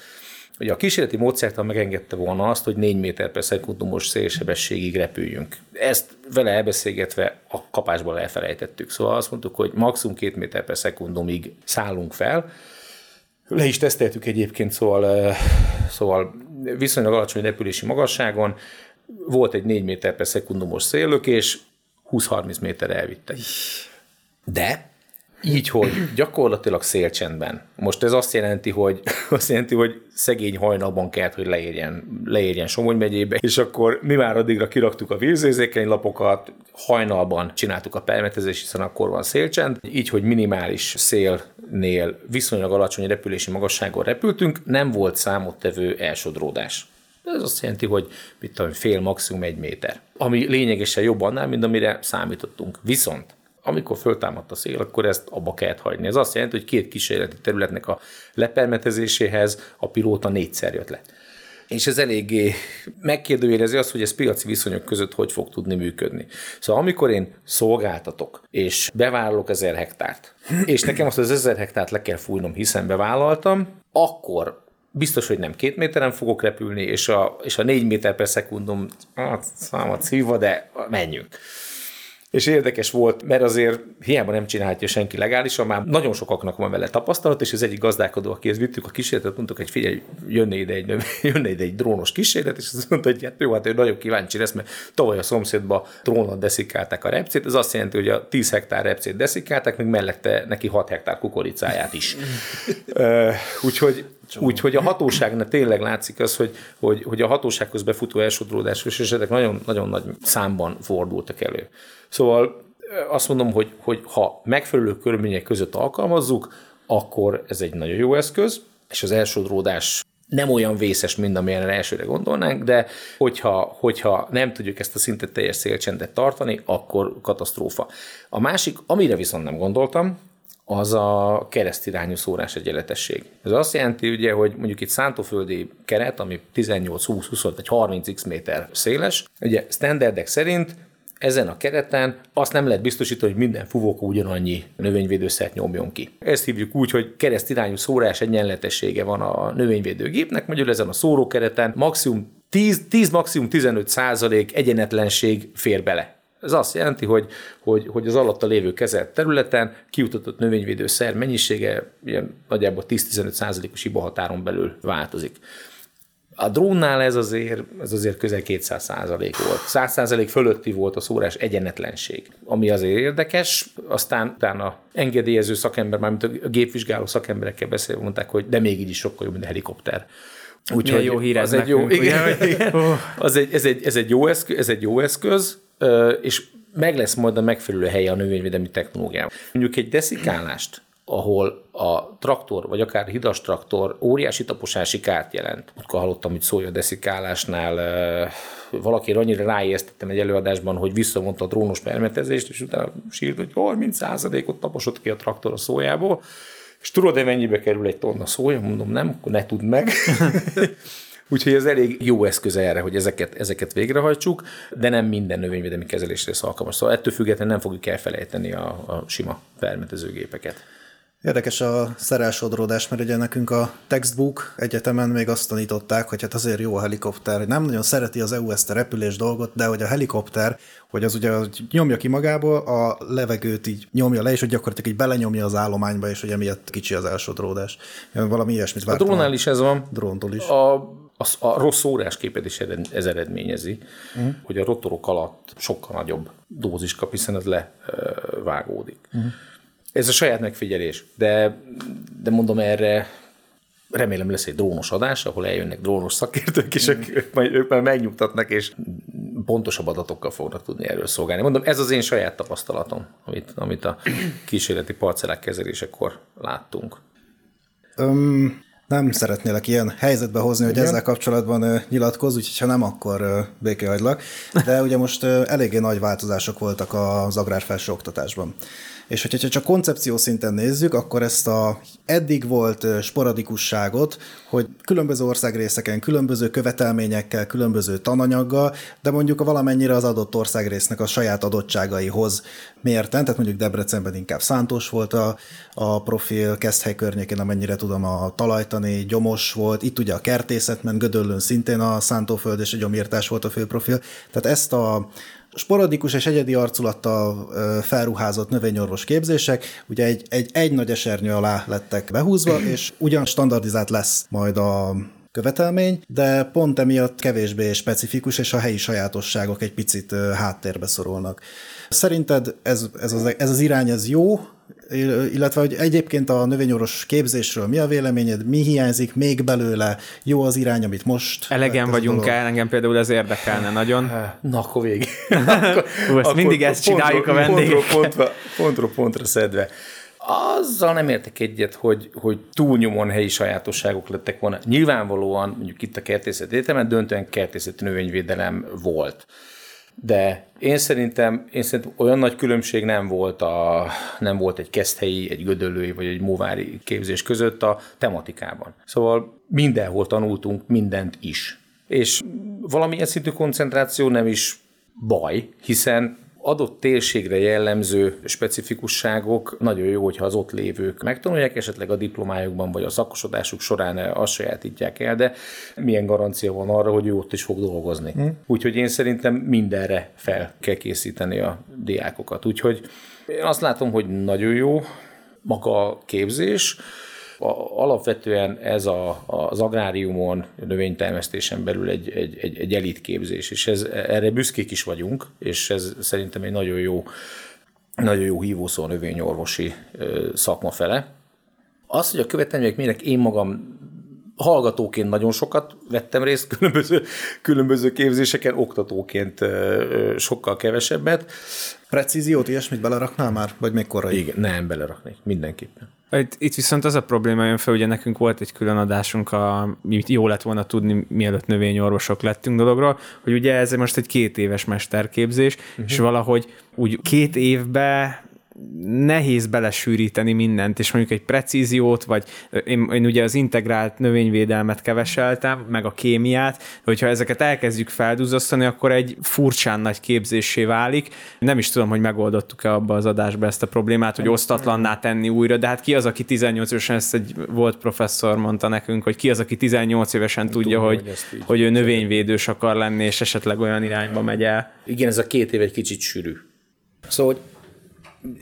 Ugye a kísérleti módszertan megengedte volna azt, hogy 4 méter per szekundumos szélsebességig repüljünk. Ezt vele elbeszélgetve a kapásból elfelejtettük. Szóval azt mondtuk, hogy maximum 2 méter per szekundumig szállunk fel, le is teszteltük egyébként, szóval, szóval viszonylag alacsony repülési magasságon volt egy 4 méter per szekundumos széllökés, 20-30 méter elvittek. De így, hogy gyakorlatilag szélcsendben. Most ez azt jelenti, hogy, azt jelenti, hogy szegény hajnalban kellett, hogy leérjen, leérjen Somogy megyébe, és akkor mi már addigra kiraktuk a vízérzékeny lapokat, hajnalban csináltuk a permetezést, hiszen akkor van szélcsend, így, hogy minimális szélnél viszonylag alacsony repülési magasságon repültünk, nem volt számottevő elsodródás. Ez azt jelenti, hogy mit tudom, fél, maximum egy méter. Ami lényegesen jobb annál, mint amire számítottunk. Viszont amikor föltámadt a szél, akkor ezt abba kellett hagyni. Ez azt jelenti, hogy két kísérleti területnek a lepermetezéséhez a pilóta négyszer jött le. És ez eléggé megkérdőjelezi azt, hogy ez piaci viszonyok között hogy fog tudni működni. Szóval amikor én szolgáltatok, és bevállalok ezer hektárt, és nekem azt az ezer hektárt le kell fújnom, hiszen bevállaltam, akkor biztos, hogy nem két méteren fogok repülni, és a, és a négy méter per szekundum, hát számot szívva, de menjünk. És érdekes volt, mert azért hiába nem csinálhatja senki legálisan, már nagyon sokaknak van vele tapasztalat, és az egyik gazdálkodó, akihez vittük a kísérletet, mondtuk, hogy figyelj, jönne ide egy, jönne ide egy drónos kísérlet, és azt mondta, hogy hát jó, hát ő nagyon kíváncsi lesz, mert tavaly a szomszédba drónot deszikálták a repcét, ez azt jelenti, hogy a 10 hektár repcét deszikálták, még mellette neki 6 hektár kukoricáját is. Úgyhogy Úgyhogy a hatóságnak tényleg látszik az, hogy, hogy, hogy a hatósághoz befutó elsodródásos esetek nagyon, nagyon nagy számban fordultak elő. Szóval azt mondom, hogy, hogy ha megfelelő körülmények között alkalmazzuk, akkor ez egy nagyon jó eszköz, és az elsodródás nem olyan vészes, mint amilyen elsőre gondolnánk, de hogyha, hogyha nem tudjuk ezt a szintet teljes szélcsendet tartani, akkor katasztrófa. A másik, amire viszont nem gondoltam, az a keresztirányú szórás egyenletesség. Ez azt jelenti, ugye, hogy mondjuk itt szántóföldi keret, ami 18, 20, 20 vagy 30 x méter széles, ugye standardek szerint ezen a kereten azt nem lehet biztosítani, hogy minden fuvóka ugyanannyi növényvédőszert nyomjon ki. Ezt hívjuk úgy, hogy keresztirányú szórás egyenletessége van a növényvédőgépnek, mondjuk ezen a szórókereten maximum 10, 10 maximum 15 százalék egyenetlenség fér bele. Ez azt jelenti, hogy, hogy, hogy az alatta lévő kezelt területen kiutatott növényvédőszer mennyisége ilyen nagyjából 10-15 százalékos hibahatáron belül változik. A drónnál ez azért, ez azért közel 200 százalék volt. 100 százalék fölötti volt a szórás egyenetlenség, ami azért érdekes. Aztán utána engedélyező szakember, mármint a gépvizsgáló szakemberekkel beszélve mondták, hogy de még így is sokkal jobb, mint a helikopter. Úgyhogy jó hír ez egy jó, igen, igen, az egy, ez, egy, ez, egy jó eszköz, ez egy jó eszköz, és meg lesz majd a megfelelő helye a növényvédelmi technológiában. Mondjuk egy deszikálást, ahol a traktor, vagy akár hidas traktor óriási taposási kárt jelent. Utka hallottam, hogy szólja a deszikálásnál, valaki annyira ráijesztettem egy előadásban, hogy visszavonta a drónos permetezést, és utána sírt, hogy 30%-ot taposott ki a traktor a szójából. És tudod-e mennyibe kerül egy tonna szója? Mondom, nem, akkor ne tudd meg. Úgyhogy ez elég jó eszköz erre, hogy ezeket, ezeket végrehajtsuk, de nem minden növényvédelmi kezelésre lesz alkalmas. Szóval ettől függetlenül nem fogjuk elfelejteni a, a sima permetezőgépeket. Érdekes a szerelsodródás, mert ugye nekünk a textbook egyetemen még azt tanították, hogy hát azért jó a helikopter, hogy nem nagyon szereti az EU ezt a repülés dolgot, de hogy a helikopter, hogy az ugye nyomja ki magából, a levegőt így nyomja le, és hogy gyakorlatilag így belenyomja az állományba, és hogy emiatt kicsi az elsodródás. Valami ilyesmit vártam. A drónál is ez van. Dróntól is. A az, a rossz szórásképet is ez eredményezi, uh-huh. hogy a rotorok alatt sokkal nagyobb dózis kap, hiszen ez levágódik. Uh-huh. Ez a saját megfigyelés, de, de mondom erre, remélem lesz egy drónos adás, ahol eljönnek drónos szakértők, és mm. ők, majd, ők már megnyugtatnak, és pontosabb adatokkal fognak tudni erről szolgálni. Mondom, ez az én saját tapasztalatom, amit, amit a kísérleti parcellák kezelésekor láttunk. Um, nem szeretnélek ilyen helyzetbe hozni, hogy Igen. ezzel kapcsolatban nyilatkoz, úgyhogy ha nem, akkor békehagylak. De ugye most eléggé nagy változások voltak az agrárfelső oktatásban. És hogyha csak koncepció szinten nézzük, akkor ezt a eddig volt sporadikusságot, hogy különböző országrészeken, különböző követelményekkel, különböző tananyaggal, de mondjuk a valamennyire az adott országrésznek a saját adottságaihoz mérten, tehát mondjuk Debrecenben inkább szántós volt a, a profil, Keszthely környékén, amennyire tudom, a talajtani, gyomos volt, itt ugye a kertészet ment, Gödöllön szintén a szántóföld és a gyomírtás volt a fő profil. Tehát ezt a sporadikus és egyedi arculattal felruházott növényorvos képzések, ugye egy, egy, egy nagy esernyő alá lettek behúzva, és ugyan standardizált lesz majd a követelmény, de pont emiatt kevésbé specifikus, és a helyi sajátosságok egy picit háttérbe szorulnak. Szerinted ez, ez, az, ez az irány ez jó, illetve hogy egyébként a növényorvos képzésről mi a véleményed, mi hiányzik még belőle, jó az irány, amit most... Elegen vagyunk el, engem például ez érdekelne nagyon. Na, akkor végig. Hú, ezt mindig ezt csináljuk a vendégekkel. Pontról pontra, pontról pontra szedve. Azzal nem értek egyet, hogy, hogy túlnyomon helyi sajátosságok lettek volna. Nyilvánvalóan, mondjuk itt a kertészet egyetemen döntően kertészeti növényvédelem volt de én szerintem, én szerintem olyan nagy különbség nem volt, a, nem volt egy keszthelyi, egy gödöllői vagy egy móvári képzés között a tematikában. Szóval mindenhol tanultunk mindent is. És valamilyen szintű koncentráció nem is baj, hiszen adott térségre jellemző specifikusságok nagyon jó, hogyha az ott lévők megtanulják, esetleg a diplomájukban vagy a szakosodásuk során azt sajátítják el, de milyen garancia van arra, hogy ő ott is fog dolgozni. Hmm. Úgyhogy én szerintem mindenre fel kell készíteni a diákokat. Úgyhogy én azt látom, hogy nagyon jó maga a képzés, alapvetően ez a, az agráriumon, növénytermesztésen belül egy, egy, egy, egy elitképzés, és ez, erre büszkék is vagyunk, és ez szerintem egy nagyon jó, nagyon jó hívószó növényorvosi szakma fele. Az, hogy a követelmények minek én magam hallgatóként nagyon sokat vettem részt különböző, különböző képzéseken, oktatóként sokkal kevesebbet. Precíziót, ilyesmit beleraknál már, vagy még korai? Igen, nem, beleraknék, mindenképpen. Itt, itt viszont az a probléma jön fel, ugye nekünk volt egy külön adásunk, a, amit jó lett volna tudni, mielőtt növényorvosok lettünk dologról, hogy ugye ez most egy két éves mesterképzés, uh-huh. és valahogy úgy két évbe nehéz belesűríteni mindent, és mondjuk egy precíziót, vagy én, én ugye az integrált növényvédelmet keveseltem, meg a kémiát, hogyha ezeket elkezdjük feldúzosztani, akkor egy furcsán nagy képzésé válik. Nem is tudom, hogy megoldottuk-e abba az adásba ezt a problémát, hogy osztatlanná tenni újra, de hát ki az, aki 18 évesen, ezt egy volt professzor mondta nekünk, hogy ki az, aki 18 évesen tudja, Tudom, hogy, hogy, hogy ő növényvédős akar lenni, és esetleg olyan irányba megy el. Igen, ez a két év egy kicsit sűrű. Szóval, hogy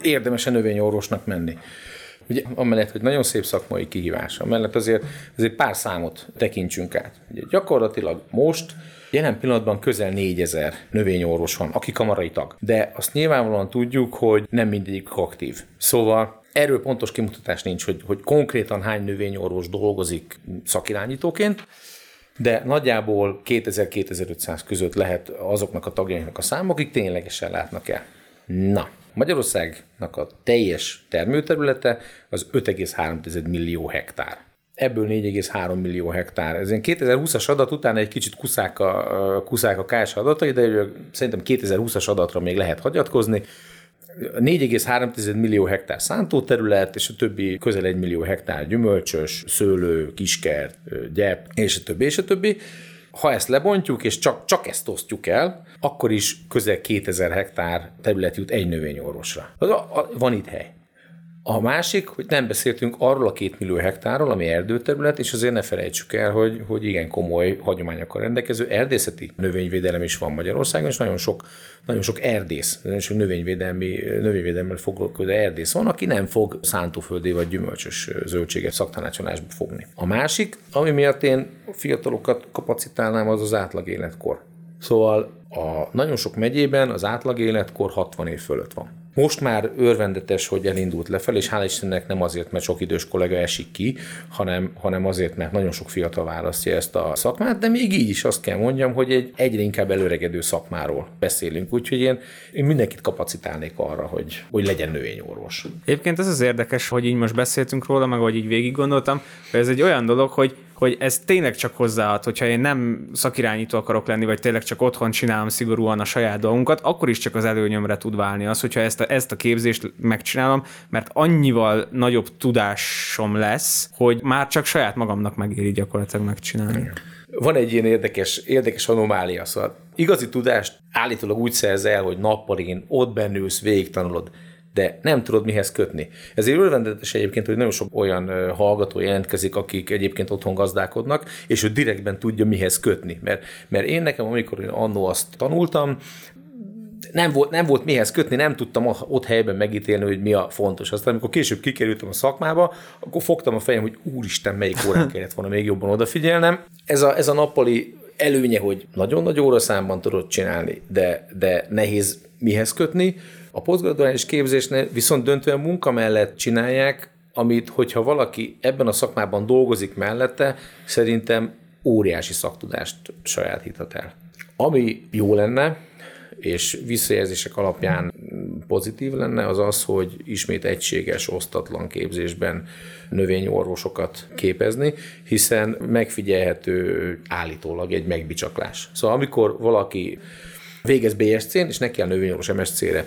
érdemes a növényorvosnak menni. Ugye, amellett, hogy nagyon szép szakmai kihívás, amellett azért, azért pár számot tekintsünk át. Ugye, gyakorlatilag most Jelen pillanatban közel 4000 növényorvos van, aki kamarai tag. De azt nyilvánvalóan tudjuk, hogy nem mindegyik aktív. Szóval erről pontos kimutatás nincs, hogy, hogy konkrétan hány növényorvos dolgozik szakirányítóként, de nagyjából 2000-2500 között lehet azoknak a tagjainak a szám, akik ténylegesen látnak el. Na, Magyarországnak a teljes termőterülete az 5,3 millió hektár. Ebből 4,3 millió hektár. Ez ilyen 2020-as adat után egy kicsit kuszák a, kuszák a KS adatai, de szerintem 2020-as adatra még lehet hagyatkozni. 4,3 millió hektár szántóterület, és a többi közel 1 millió hektár gyümölcsös, szőlő, kiskert, gyep, és a többi, és a többi. Ha ezt lebontjuk, és csak, csak ezt osztjuk el, akkor is közel 2000 hektár terület jut egy növényorvosra. Van itt hely. A másik, hogy nem beszéltünk arról a két millió hektárról, ami erdőterület, és azért ne felejtsük el, hogy, hogy igen komoly hagyományokkal rendelkező erdészeti növényvédelem is van Magyarországon, és nagyon sok, nagyon sok erdész, nagyon sok növényvédelmi, növényvédelemmel foglalkozó erdész van, aki nem fog szántóföldi vagy gyümölcsös zöldséget szaktanácsolásba fogni. A másik, ami miatt én fiatalokat kapacitálnám, az az átlag életkor. Szóval a nagyon sok megyében az átlag életkor 60 év fölött van. Most már örvendetes, hogy elindult lefelé, és hál' Istennek nem azért, mert sok idős kollega esik ki, hanem, hanem azért, mert nagyon sok fiatal választja ezt a szakmát, de még így is azt kell mondjam, hogy egy egyre inkább előregedő szakmáról beszélünk, úgyhogy én, én mindenkit kapacitálnék arra, hogy, hogy legyen növényorvos. Egyébként ez az érdekes, hogy így most beszéltünk róla, meg hogy így végig gondoltam, hogy ez egy olyan dolog, hogy hogy ez tényleg csak hozzáad, hogyha én nem szakirányító akarok lenni, vagy tényleg csak otthon csinálom szigorúan a saját dolgunkat, akkor is csak az előnyömre tud válni az, hogyha ezt a, ezt a képzést megcsinálom, mert annyival nagyobb tudásom lesz, hogy már csak saját magamnak megéri gyakorlatilag megcsinálni. Van egy ilyen érdekes, érdekes anomália, szóval igazi tudást állítólag úgy szerzel, hogy nappalin ott bennülsz, végig tanulod de nem tudod mihez kötni. Ezért örvendetes egyébként, hogy nagyon sok olyan hallgató jelentkezik, akik egyébként otthon gazdálkodnak, és ő direktben tudja mihez kötni. Mert, mert én nekem, amikor én annó azt tanultam, nem volt, nem volt mihez kötni, nem tudtam ott helyben megítélni, hogy mi a fontos. Aztán, amikor később kikerültem a szakmába, akkor fogtam a fejem, hogy úristen, melyik órán kellett volna még jobban odafigyelnem. Ez a, ez a nappali előnye, hogy nagyon nagy óraszámban tudod csinálni, de, de nehéz mihez kötni. A posztgraduális képzésnél viszont döntően munka mellett csinálják, amit, hogyha valaki ebben a szakmában dolgozik mellette, szerintem óriási szaktudást sajátíthat el. Ami jó lenne, és visszajelzések alapján pozitív lenne, az az, hogy ismét egységes, osztatlan képzésben növényorvosokat képezni, hiszen megfigyelhető állítólag egy megbicsaklás. Szóval amikor valaki végez BSC-n, és neki kell növényorvos MSC-re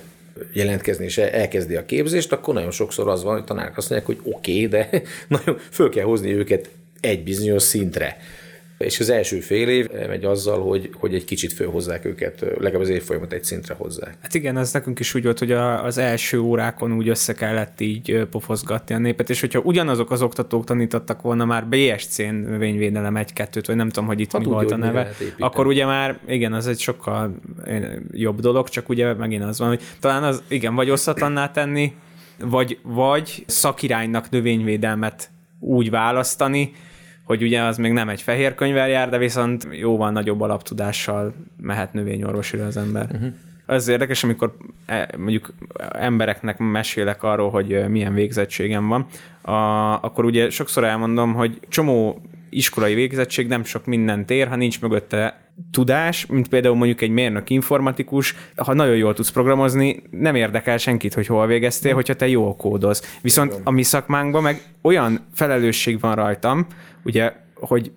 jelentkezni, és elkezdi a képzést, akkor nagyon sokszor az van, hogy tanárok azt mondják, hogy oké, okay, de nagyon föl kell hozni őket egy bizonyos szintre és az első fél év megy azzal, hogy, hogy egy kicsit fölhozzák őket, legalább az évfolyamat egy szintre hozzák. Hát igen, ez nekünk is úgy volt, hogy a, az első órákon úgy össze kellett így pofozgatni a népet, és hogyha ugyanazok az oktatók tanítottak volna már BSC-n növényvédelem egy-kettőt, vagy nem tudom, hogy itt hát mi volt a neve, akkor ugye már, igen, az egy sokkal jobb dolog, csak ugye megint az van, hogy talán az, igen, vagy osztatlanná tenni, vagy, vagy szakiránynak növényvédelmet úgy választani, hogy ugye az még nem egy fehér könyvvel jár, de viszont jóval nagyobb alaptudással mehet növényorvosira az ember. Uh-huh. Az érdekes, amikor e, mondjuk embereknek mesélek arról, hogy milyen végzettségem van, a, akkor ugye sokszor elmondom, hogy csomó iskolai végzettség nem sok mindent ér, ha nincs mögötte tudás, mint például mondjuk egy mérnök informatikus, ha nagyon jól tudsz programozni, nem érdekel senkit, hogy hol végeztél, hogyha te jól kódoz. Viszont a mi szakmánkban meg olyan felelősség van rajtam, ugye, hogy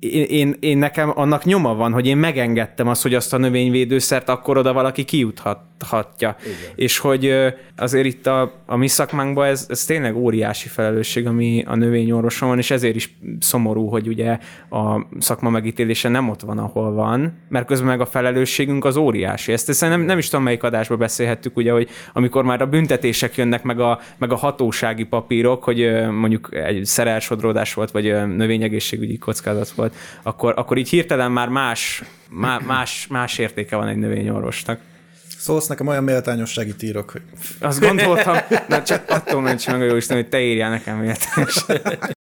én, én, én nekem annak nyoma van, hogy én megengedtem azt, hogy azt a növényvédőszert akkor oda valaki kijuthatja. Igen. És hogy azért itt a, a mi szakmánkban ez, ez tényleg óriási felelősség, ami a növényorvoson van, és ezért is szomorú, hogy ugye a szakma megítélése nem ott van, ahol van, mert közben meg a felelősségünk az óriási. Ezt, ezt nem, nem is tudom, melyik adásban beszélhettük, ugye, hogy amikor már a büntetések jönnek, meg a, meg a hatósági papírok, hogy mondjuk egy szerelsodródás volt, vagy növényegészségügyi kockázat volt, akkor, akkor így hirtelen már más, más, más értéke van egy növényorvosnak. Szólsz nekem olyan méltányosságit írok, hogy... Azt gondoltam, de csak attól ments meg a Jóisten, hogy te írjál nekem méltányosságot.